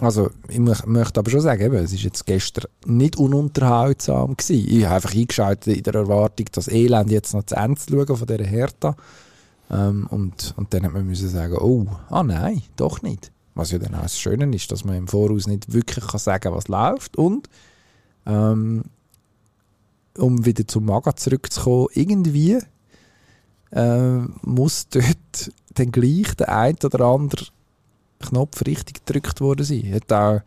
Also, ich möchte aber schon sagen, eben, es ist jetzt gestern nicht ununterhaltsam gewesen. Ich habe einfach eingeschaltet in der Erwartung, das Elend jetzt noch zu Ende zu schauen von dieser Hertha. Ähm, und, und dann hat man müssen sagen, oh, ah nein, doch nicht. Was ja dann auch das Schöne ist, dass man im Voraus nicht wirklich kann sagen was läuft. Und, ähm, um wieder zum Maga zurückzukommen, irgendwie äh, muss dort dann gleich der ein oder andere Knopf richtig gedrückt worden sein. Hat auch,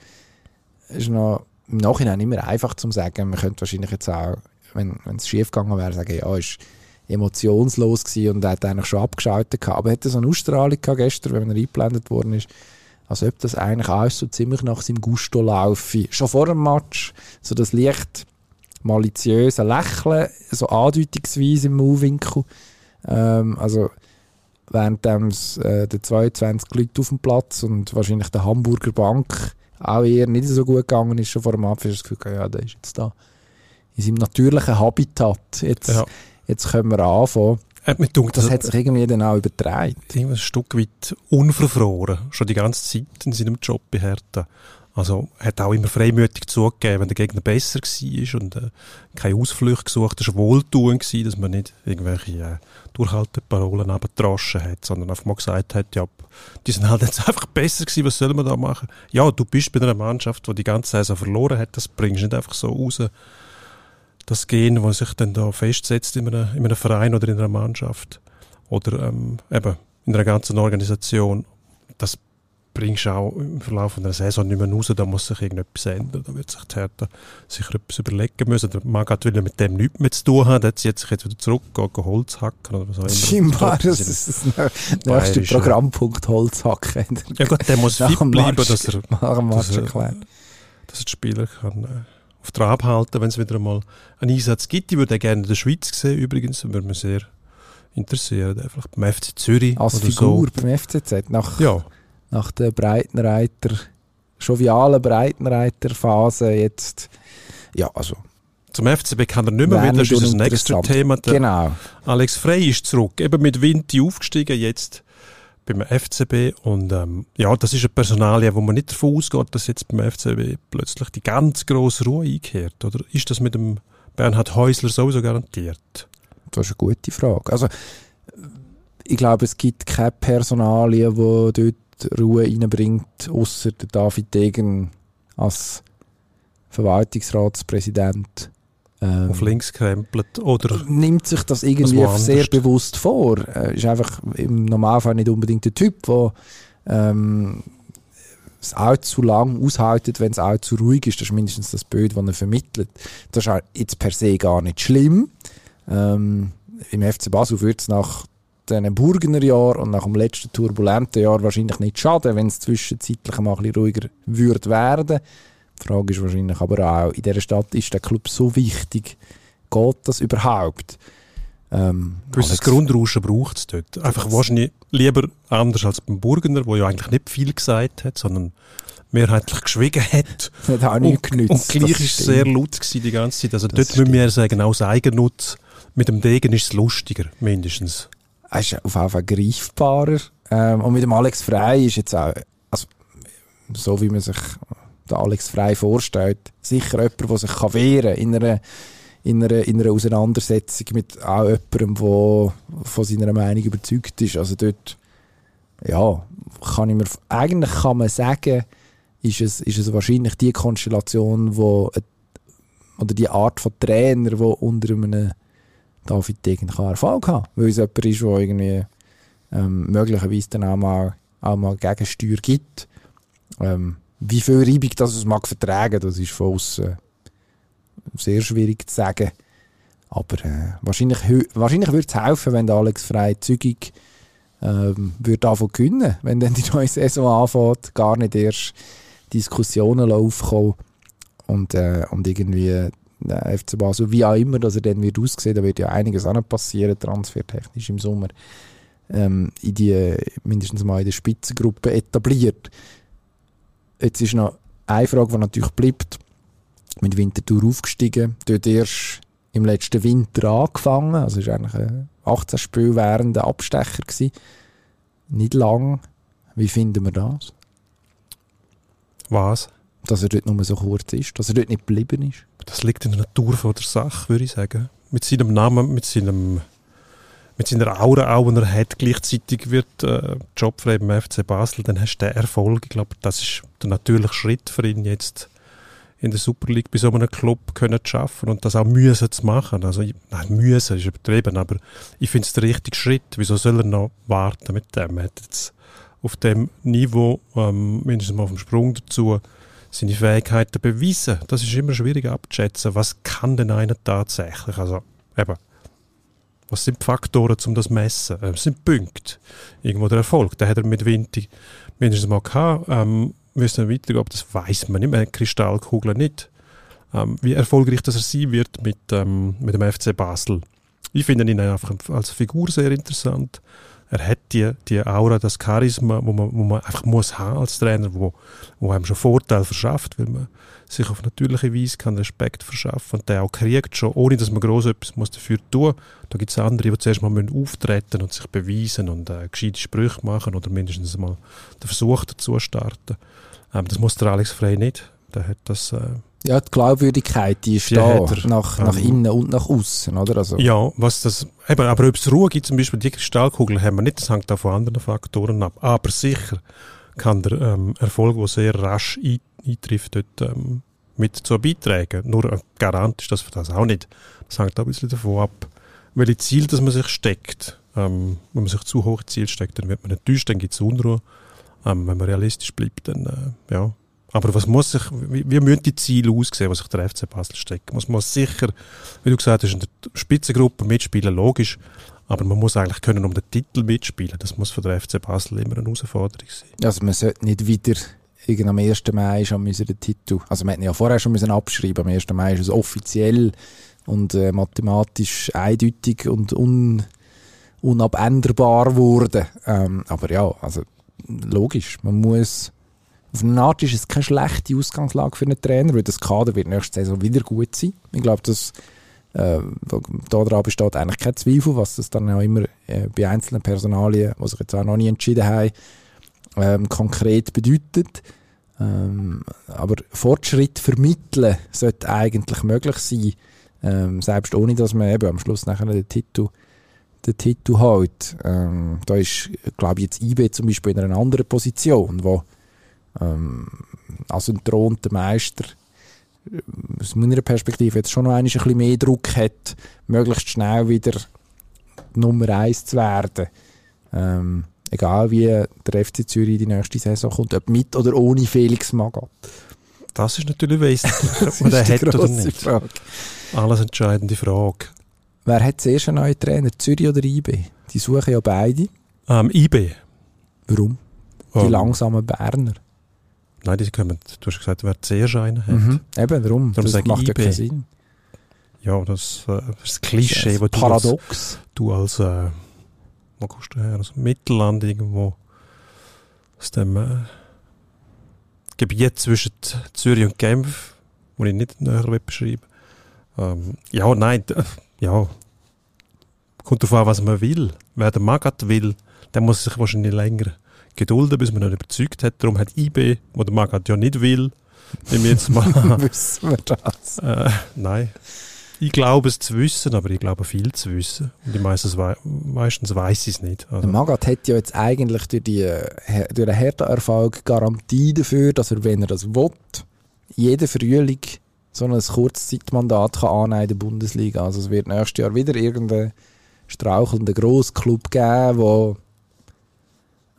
ist noch im Nachhinein immer einfach zu sagen. Man könnte wahrscheinlich jetzt auch, wenn, es schief gegangen wäre, sagen, ja, ist emotionslos gewesen und hat eigentlich schon abgeschaltet gehabt. Aber er hatte so eine Ausstrahlung gehabt gestern, wenn er eingeblendet worden ist, als ob das eigentlich alles so ziemlich nach seinem Gusto laufe. Schon vor dem Match, so das leicht maliziöse Lächeln, so andeutungsweise im Mauwinkel. Ähm, also, während äh, der 22 Leute auf dem Platz und wahrscheinlich der Hamburger Bank auch eher nicht so gut gegangen ist, schon vor dem Abend, das Gefühl, ja, der ist jetzt da in seinem natürlichen Habitat. Jetzt, ja. jetzt können wir anfangen. Äh, denkt, das, das hat sich irgendwie dann auch übertragen. Ein Stück weit unverfroren, schon die ganze Zeit in seinem Job bei Hertha. Also hat auch immer freimütig zugegeben, wenn der Gegner besser war und äh, keine Ausflüchte gesucht. Es war wohltuend, dass man nicht irgendwelche äh, Durchhalteparolen abgetroschen hat, sondern einfach mal gesagt hat, ja, die sind halt jetzt einfach besser gewesen, was soll man da machen? Ja, du bist bei einer Mannschaft, die die ganze Saison verloren hat, das bringst du nicht einfach so raus. Das Gehen, das sich dann da festsetzt in einem, in einem Verein oder in einer Mannschaft oder ähm, eben in einer ganzen Organisation, das bringst du auch im Verlauf einer Saison nicht mehr raus, da muss sich irgendetwas ändern. Da wird sich die Hertha sicher etwas überlegen müssen. Der Magat will mit dem nichts mehr zu tun haben, der zieht sich jetzt wieder zurück, geht Holz hacken oder was auch immer. Scheinbar, das ist das nächste Programmpunkt Holz hacken. Ja gut, der muss fit bleiben, dass er, dass, er, dass er die Spieler kann, äh, auf Trab halten, wenn es wieder einmal einen Einsatz gibt. Ich würde gerne in der Schweiz sehen, übrigens, würde mich sehr interessieren. Vielleicht beim FC Zürich Als Figur so. beim FCZ, nach... Ja nach der Breitenreiter, jovialen Breitenreiter-Phase jetzt, ja, also. Zum FCB kann er nicht mehr wieder, das ist das nächste Thema. Der genau. Alex Frey ist zurück, eben mit Vinti aufgestiegen, jetzt beim FCB und ähm, ja, das ist eine Personalie, wo man nicht davon ausgeht, dass jetzt beim FCB plötzlich die ganz grosse Ruhe einkehrt, oder ist das mit dem Bernhard Häusler sowieso garantiert? Das ist eine gute Frage. Also ich glaube, es gibt keine Personalie, die dort Ruhe reinbringt, außer der David Degen als Verwaltungsratspräsident. Ähm, auf links krempelt oder nimmt sich das irgendwie sehr bewusst vor. Äh, ist einfach im Normalfall nicht unbedingt der Typ, der ähm, es auch zu lang aushaltet, wenn es auch zu ruhig ist. Das ist mindestens das Bild, das er vermittelt. Das ist jetzt per se gar nicht schlimm. Ähm, Im FC Basel wird es nach diesen Burgener Jahr und nach dem letzten turbulenten Jahr wahrscheinlich nicht schaden, wenn es zwischenzeitlich mal ein bisschen ruhiger würde werden. Die Frage ist wahrscheinlich aber auch, in dieser Stadt ist der Club so wichtig, geht das überhaupt? Ähm, Gewisses Grundrauschen braucht es dort. Einfach wahrscheinlich lieber anders als beim Burgener, wo ja eigentlich nicht viel gesagt hat, sondern mehrheitlich geschwiegen hat. Das hat auch nicht genützt. Und gleich war es sehr laut gewesen die ganze Zeit. Also das dort müssen wir sagen, aus Eigennutz. Mit dem Degen ist es lustiger, mindestens er ist auf jeden Fall greifbarer. Ähm, und mit dem Alex Frey ist jetzt auch, also, so wie man sich den Alex Frey vorstellt, sicher jemand, der sich kann wehren kann in einer, in in einer Auseinandersetzung mit auch jemandem, der von seiner Meinung überzeugt ist. Also dort, ja, kann ich mir, eigentlich kann man sagen, ist es, ist es wahrscheinlich die Konstellation, wo, oder die Art von Trainer, die unter einem David Degen kann Erfolg haben weil es jemand ist, der irgendwie ähm, möglicherweise dann auch mal, auch mal Gegensteuer gibt. Ähm, wie viel Reibung das es mag vertragen, das ist von außen sehr schwierig zu sagen. Aber äh, wahrscheinlich, wahrscheinlich würde es helfen, wenn der Alex Frey zügig ähm, davon gewinnen, wenn dann die neue Saison anfängt, gar nicht erst Diskussionen aufkommen und, äh, und irgendwie der FC Basel, wie auch immer, dass er dann wird aussehen, da wird ja einiges auch noch passieren, transfertechnisch im Sommer, ähm, in die, mindestens mal in der Spitzengruppe etabliert. Jetzt ist noch eine Frage, die natürlich bleibt, mit Winterthur aufgestiegen, dort erst im letzten Winter angefangen, also ist eigentlich ein 18 Spiel während der Abstecher gewesen. Nicht lang. Wie finden wir das? Was? Dass er dort nur so kurz ist, dass er dort nicht geblieben ist. Das liegt in der Natur von der Sache, würde ich sagen. Mit seinem Namen, mit seinem mit seiner Aura auch, die er hat, gleichzeitig wird äh, jobfrei beim FC Basel, dann hast du den Erfolg. Ich glaube, das ist der natürliche Schritt für ihn jetzt in der Super League bei so einem Club können zu schaffen und das auch müssen zu machen. Also, nein, müssen ist übertrieben, aber ich finde es der richtige Schritt. Wieso soll er noch warten mit dem? Er hat jetzt auf dem Niveau, ähm, mindestens mal auf dem Sprung dazu, seine Fähigkeiten beweisen. Das ist immer schwierig abzuschätzen. Was kann denn einer tatsächlich? Also, eben, was sind die Faktoren, um das zu messen? Es äh, sind Punkte. Irgendwo der Erfolg. Den hat er mit Winti mindestens mal gehabt. Ähm, müssen weitergehen, aber das weiß man nicht. Hat Kristallkugeln nicht. Ähm, wie erfolgreich das er sein wird mit, ähm, mit dem FC Basel. Ich finde ihn einfach als Figur sehr interessant. Er hat die, die Aura, das Charisma, wo man, wo man einfach muss haben als Trainer, wo, wo einem schon Vorteil verschafft, weil man sich auf natürliche Weise kann Respekt verschaffen und der auch kriegt schon, ohne dass man groß etwas muss dafür tun Da gibt es andere, die zuerst mal müssen auftreten und sich beweisen und äh, gescheite Sprüche machen oder mindestens mal den Versuch dazu starten. Ähm, das muss der Alex Frey nicht. Der hat das... Äh, ja, die Glaubwürdigkeit, die ist die da, er, nach, ähm, nach innen und nach außen, oder? Also. Ja, was das, eben, aber ob es Ruhe gibt, zum Beispiel die Kristallkugel haben wir nicht, das hängt auch von anderen Faktoren ab. Aber sicher kann der ähm, Erfolg, der sehr rasch ein, eintrifft, dort ähm, mit zu beitragen. Nur ein Garant ist das für das auch nicht. Das hängt auch ein bisschen davon ab, welche Ziele dass man sich steckt. Ähm, wenn man sich zu hohe Ziele steckt, dann wird man enttäuscht, dann gibt es Unruhe. Ähm, wenn man realistisch bleibt, dann äh, ja. Aber was muss sich, wie, wie müssen die Ziele aussehen, was sich der FC Basel steckt? Muss man sicher, wie du gesagt hast, in der Spitzengruppe mitspielen, logisch. Aber man muss eigentlich können um den Titel mitspielen. Das muss für den FC Basel immer eine Herausforderung sein. Also man sollte nicht wieder am 1. Mai schon den Titel, also man hätte ja vorher schon müssen abschreiben, am 1. Mai ist es offiziell und äh, mathematisch eindeutig und un, unabänderbar geworden. Ähm, aber ja, also logisch, man muss auf eine Art ist es keine schlechte Ausgangslage für einen Trainer, weil das Kader wird nächste Saison wieder gut sein. Ich glaube, dass äh, daran besteht eigentlich kein Zweifel, was das dann auch immer äh, bei einzelnen Personalien, die sich jetzt auch noch nie entschieden haben, ähm, konkret bedeutet. Ähm, aber Fortschritt vermitteln sollte eigentlich möglich sein, ähm, selbst ohne, dass man eben am Schluss nachher den Titel, den Titel. Ähm, da ist, glaube ich, jetzt IB zum Beispiel in einer anderen Position, wo ähm, als entthronter Meister äh, aus meiner Perspektive jetzt schon noch ein bisschen mehr Druck hat, möglichst schnell wieder Nummer eins zu werden. Ähm, egal wie der FC Zürich die nächste Saison kommt, ob mit oder ohne Felix Magath. Das ist natürlich wesentlich, ob man den hat oder nicht. Frage. Alles entscheidende Frage. Wer hat zuerst einen neuen Trainer, Zürich oder IB? Die suchen ja beide. Ähm, IB. Warum? Die um, langsamen Berner. Nein, die kommen, du hast gesagt, wer zuerst einen hat. Mhm. Eben, warum? darum das macht IB. ja keinen Sinn. Ja, das, äh, das Klischee, das Paradox. du als, du als äh, wo kommst du her? Aus dem Mittelland irgendwo. Aus dem äh, Gebiet zwischen Zürich und Genf, wo ich nicht näher beschreiben ähm, Ja, nein, ja. Kommt darauf an, was man will. Wer der Magat will, der muss sich wahrscheinlich länger gedulden, bis man ihn überzeugt hat. Darum hat IB, wo der Magat ja nicht will, nehmen wir jetzt mal Wissen wir das? Äh, nein. Ich glaube es zu wissen, aber ich glaube viel zu wissen. Und ich meistens, meistens weiß ich es nicht. Also. Magath hat ja jetzt eigentlich durch, die, äh, durch den Hertha-Erfolg Garantie dafür, dass er, wenn er das will, jeden Frühling so ein Kurzzeitmandat kann annehmen in der Bundesliga. Also es wird nächstes Jahr wieder irgendeinen strauchelnden Grossclub geben, wo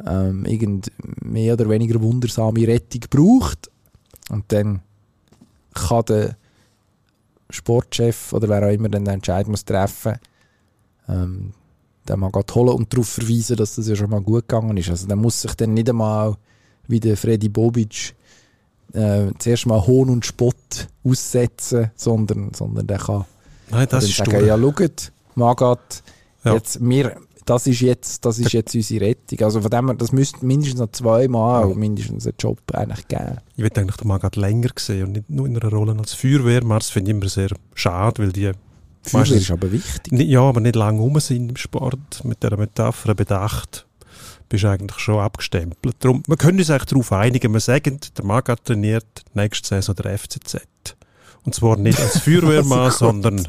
ähm, irgend mehr oder weniger wundersame Rettung braucht. Und dann kann der Sportchef oder wer auch immer den Entscheid muss treffen ähm, den mal holen und darauf verweisen, dass das ja schon mal gut gegangen ist. Also der muss sich dann nicht einmal wie der Freddy Bobic äh, zuerst mal Hohn und Spott aussetzen, sondern, sondern der kann Nein, das ist sagen, ja schaut, Magat, ja. jetzt, wir, das ist jetzt, das ist jetzt unsere Rettung. Also von dem her, das müsste mindestens noch zweimal ja. mindestens einen Job eigentlich geben. Ich würde eigentlich den Mann gerade länger sehen und nicht nur in einer Rolle als Feuerwehrmann. Das finde ich immer sehr schade, weil die Feuerwehr ist aber wichtig. Nicht, ja, aber nicht lange rum sind im Sport. Mit dieser Metapher bedacht bist du eigentlich schon abgestempelt. Darum, wir können uns eigentlich darauf einigen, wir sagen, der Maga trainiert nächste Saison der FCZ. Und zwar nicht als Feuerwehrmann, also sondern,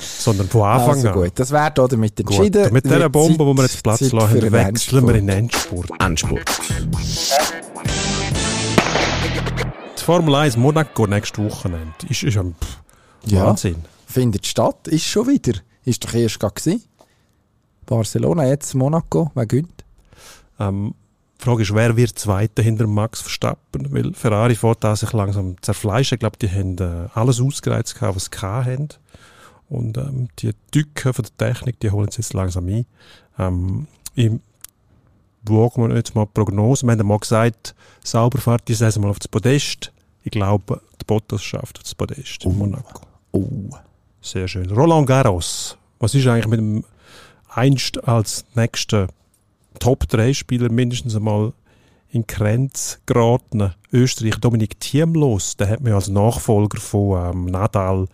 sondern von Anfang also an. gut, das wäre damit entschieden. Gut. Mit dieser Bombe, Zeit- die wir jetzt Platz Zeit lassen, wechseln wir in Endspurt. den Endspurt. Endspurt. Die Formel 1 Monaco nächstes Wochenende ist, ist ein pff, Ja. Wahnsinn. Findet statt, ist schon wieder. Ist doch erst gewesen. Barcelona, jetzt Monaco, wer gönnt? Ähm, die Frage ist, wer wird Zweiter hinter Max Verstappen? Weil Ferrari fährt da sich langsam zerfleischen. Ich glaube, die haben äh, alles ausgereizt, was sie haben. Und ähm, die Tücken von der Technik, die holen sie jetzt langsam ein. Ähm, ich wage mir jetzt mal die Prognose. Wir haben mal gesagt, sauber fährt die Saison mal auf das Podest. Ich glaube, der Bottas schafft das Podest in Monaco. Oh. Sehr schön. Roland Garros. Was ist eigentlich mit dem einst als nächster Top-3-Spieler mindestens einmal in Grenz geratenen Österreich Dominik Thiem los? Den hat ja als Nachfolger von ähm, Nadal,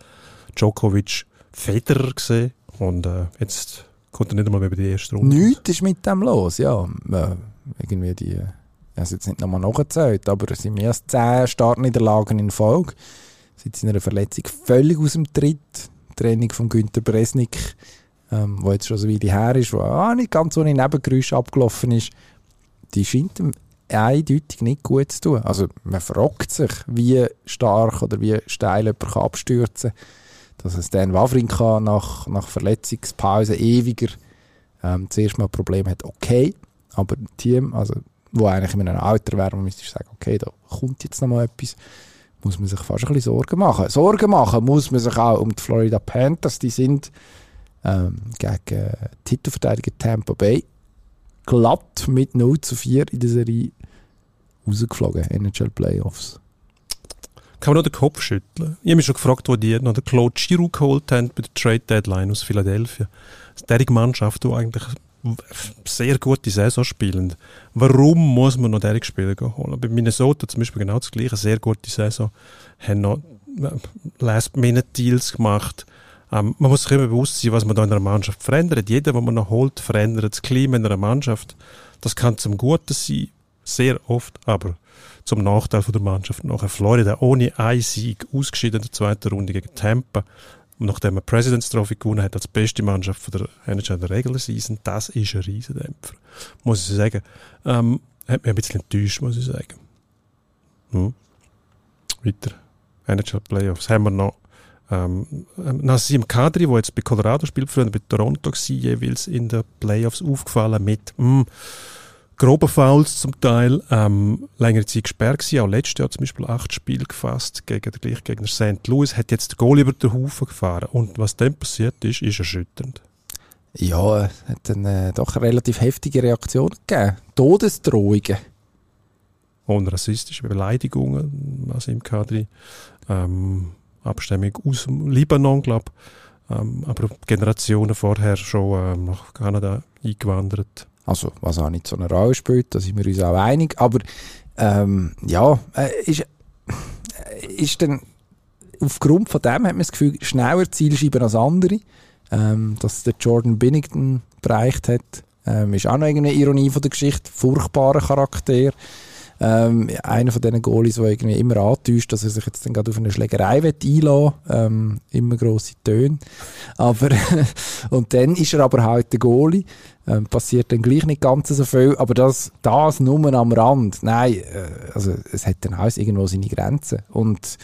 Djokovic, Federer gesehen. Und äh, jetzt kommt er nicht einmal mehr die erste Runde. Nichts ist mit dem los, ja. Äh, irgendwie die, es jetzt nicht nochmal nachgezählt, aber es sind mehr als 10 Startniederlagen in Folge. Seit seiner Verletzung völlig aus dem Tritt. Training von Günter Bresnik, ähm, wo jetzt schon so Weile her ist, wo ah, nicht ganz ohne Nebengeräusche abgelaufen ist, die scheint ihm eindeutig nicht gut zu tun. Also man fragt sich, wie stark oder wie steil jemand kann abstürzen kann. Dass es Dan Wawrinka nach, nach Verletzungspause ewiger ähm, zuerst mal ein Problem hat, okay. Aber ein Team, also, wo eigentlich in einem Alter wäre, man müsste sagen, okay, da kommt jetzt noch mal etwas, muss man sich fast ein bisschen Sorgen machen. Sorgen machen muss man sich auch um die Florida Panthers, die sind ähm, gegen äh, Titelverteidiger Tampa Bay glatt mit 0 zu 4 in der Serie rausgeflogen, NHL Playoffs. Kann man noch den Kopf schütteln? Ich habe mich schon gefragt, wo die noch den Claude Giroux geholt haben bei der Trade Deadline aus Philadelphia. Die Mannschaft, die eigentlich sehr gute Saison spielen. Warum muss man noch diese Spieler holen? Bei Minnesota zum Beispiel genau das gleiche, sehr gute Saison, haben noch Last-Minute-Deals gemacht. Ähm, man muss sich immer bewusst sein, was man da in einer Mannschaft verändert. Jeder, den man noch holt, verändert das Klima in einer Mannschaft. Das kann zum Guten sein, sehr oft, aber zum Nachteil von der Mannschaft. Nachher Florida ohne einen Sieg ausgeschieden in der zweiten Runde gegen Tampa. Und nachdem man President's Trophy gewonnen hat als beste Mannschaft von der NHL der Regular Season, das ist ein Riesendämpfer. Muss ich sagen. Ähm, hat mich ein bisschen enttäuscht, muss ich sagen. Hm. Weiter. NHL Playoffs haben wir noch ähm, Nassim Kadri, der jetzt bei Colorado spielt, früher bei Toronto war, jeweils in den Playoffs aufgefallen mit mh, groben Fouls zum Teil, ähm, längere Zeit gesperrt gewesen, auch letztes Jahr zum Beispiel acht Spiele gefasst gegen den Gleichgegner St. Louis, hat jetzt den Goal über den Haufen gefahren und was dann passiert ist, ist erschütternd. Ja, es hat dann äh, doch eine relativ heftige Reaktion gegeben. Todesdrohungen. Und rassistische Beleidigungen, Nassim Kadri, ähm, Abstammung aus dem Libanon, glaube ähm, aber Generationen vorher schon ähm, nach Kanada eingewandert. Also, was auch nicht so eine Rolle spielt, da sind wir uns auch einig. Aber ähm, ja, äh, ist, äh, ist dann aufgrund von dem hat man das Gefühl, schneller Zielscheiben als andere. Ähm, dass der Jordan Binnington bereicht hat, ähm, ist auch noch irgendeine Ironie von der Geschichte. Furchtbarer Charakter. Ähm, einer von diesen Goalies, der irgendwie immer antäuscht, dass er sich jetzt dann gerade auf eine Schlägerei einlassen ähm, Immer grosse Töne. Aber, und dann ist er aber halt der Goalie. Ähm, passiert dann gleich nicht ganz so viel. Aber das, das nur am Rand. Nein, äh, also es hat dann alles irgendwo seine Grenzen. Und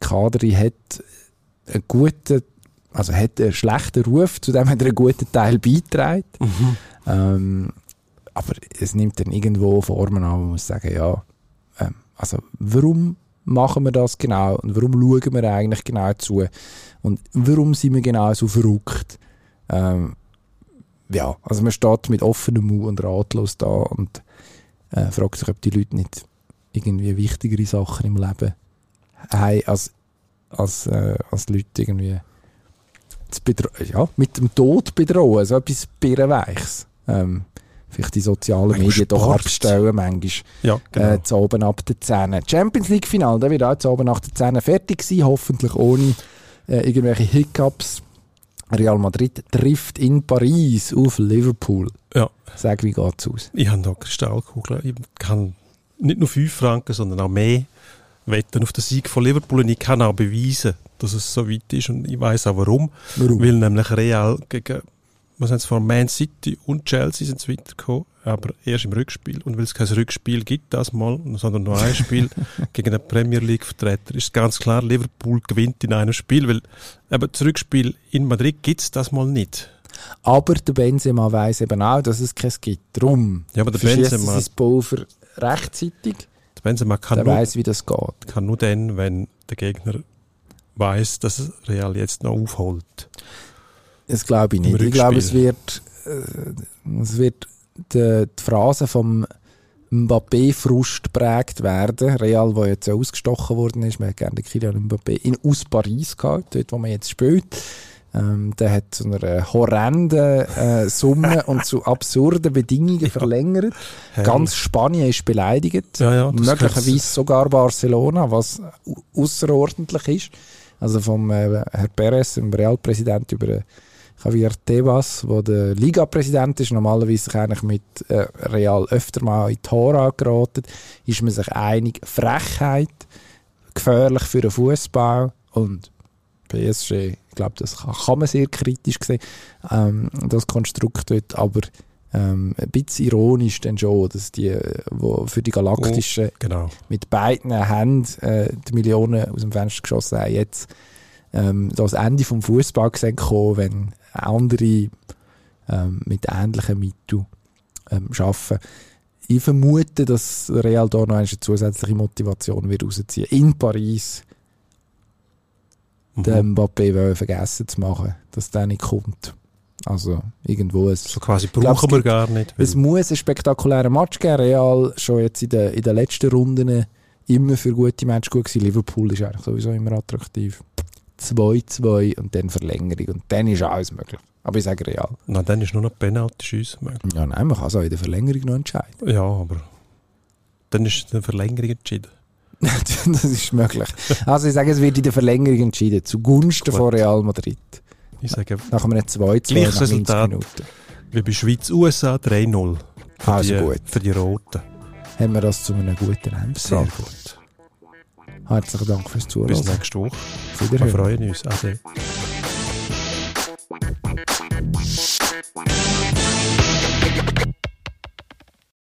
Kadri hat einen guten, also hat einen schlechten Ruf, zu dem hat er einen guten Teil beigetragen. Ähm, aber es nimmt dann irgendwo Formen an, wo man muss sagen, ja, ähm, also warum machen wir das genau und warum schauen wir eigentlich genau zu und warum sind wir genau so verrückt? Ähm, ja, also man steht mit offenem Mund und ratlos da und äh, fragt sich, ob die Leute nicht irgendwie wichtigere Sachen im Leben haben, als, als, äh, als Leute irgendwie zu ja, mit dem Tod bedrohen, so etwas Birrenweichs. Ähm, vielleicht die sozialen Medien doch Sport. abstellen manchmal. Ja, genau. Äh, zu oben ab der 10. Champions League Final, da wird auch zu oben nach der 10 fertig sein, hoffentlich ohne äh, irgendwelche Hiccups. Real Madrid trifft in Paris auf Liverpool. Ja. Sag, wie geht's aus? Ich habe da Kristallkugeln. Ich kann nicht nur 5 Franken, sondern auch mehr wetten auf den Sieg von Liverpool. Und ich kann auch beweisen, dass es so weit ist. Und ich weiß auch warum. Warum? Weil nämlich Real gegen, was sie vor Man City und Chelsea sind weitergekommen, aber erst im Rückspiel. Und weil es kein Rückspiel gibt, das mal, sondern nur ein Spiel gegen den Premier League-Vertreter, ist ganz klar, Liverpool gewinnt in einem Spiel, weil eben das Rückspiel in Madrid gibt es das mal nicht. Aber der Benzema weiss eben auch, dass es keins gibt. Drum Ja, aber der er Benzema, sein Pulver rechtzeitig. der Benzema kann Der nur, weiss, wie das geht. kann nur dann, wenn der Gegner weiß, dass Real jetzt noch aufholt. Das glaube ich nicht. Ich glaube, es wird, äh, es wird die, die Phrase vom Mbappé-Frust geprägt werden. Real, wo jetzt ausgestochen worden ist, man hat gerne den Kylian Mbappé in, aus Paris gehabt, dort, wo man jetzt spielt. Ähm, der hat zu einer horrenden äh, Summe und zu absurden Bedingungen verlängert. Ganz Spanien ist beleidigt. Ja, ja, Möglicherweise sogar Barcelona, was au- außerordentlich ist. Also vom äh, Herr Perez, dem Realpräsident, über äh, Javier Tebas, der der Liga-Präsident ist, normalerweise sich eigentlich mit äh, Real öfter mal in Tor angeraten, ist man sich einig, Frechheit, gefährlich für den Fußball und PSG, ich glaube, das kann, kann man sehr kritisch sehen, ähm, das Konstrukt dort, aber ähm, ein bisschen ironisch dann schon, dass die, äh, wo für die galaktischen Genau. mit beiden Händen äh, die Millionen aus dem Fenster geschossen haben, jetzt ähm, das Ende vom Fußball gesehen kommen, wenn andere ähm, mit ähnlichen Mitteln ähm, arbeiten. Ich vermute, dass Real da noch eine zusätzliche Motivation wird rausziehen. In Paris Mhm. den Mbappé vergessen zu machen, dass der nicht kommt. Also irgendwo ein So quasi glaub, brauchen es wir gar nicht. es muss einen spektakulären Match geben. Real schon jetzt in den, in den letzten Runden immer für gute Matches gut gewesen. Liverpool ist eigentlich sowieso immer attraktiv. 2-2 und dann Verlängerung. Und dann ist alles möglich. Aber ich sage Real. Na, dann ist nur noch Penalty schiessen möglich. Ja, nein, man kann es auch in der Verlängerung noch entscheiden. Ja, aber dann ist eine Verlängerung entschieden. das ist möglich. Also ich sage, es wird in der Verlängerung entschieden. Zugunsten Gut. von Real Madrid. Ich sage, Nach einem 2-2 Gleiches nach 90 Resultat. Minuten. wie bei Schweiz-USA 3-0. Für, Also die, gut. für die Roten. Haben wir das zu einem guten Ende Sehr gut. Herzlichen Dank fürs Bis Zuhören. nächste Woche. Wir freuen uns. Ade.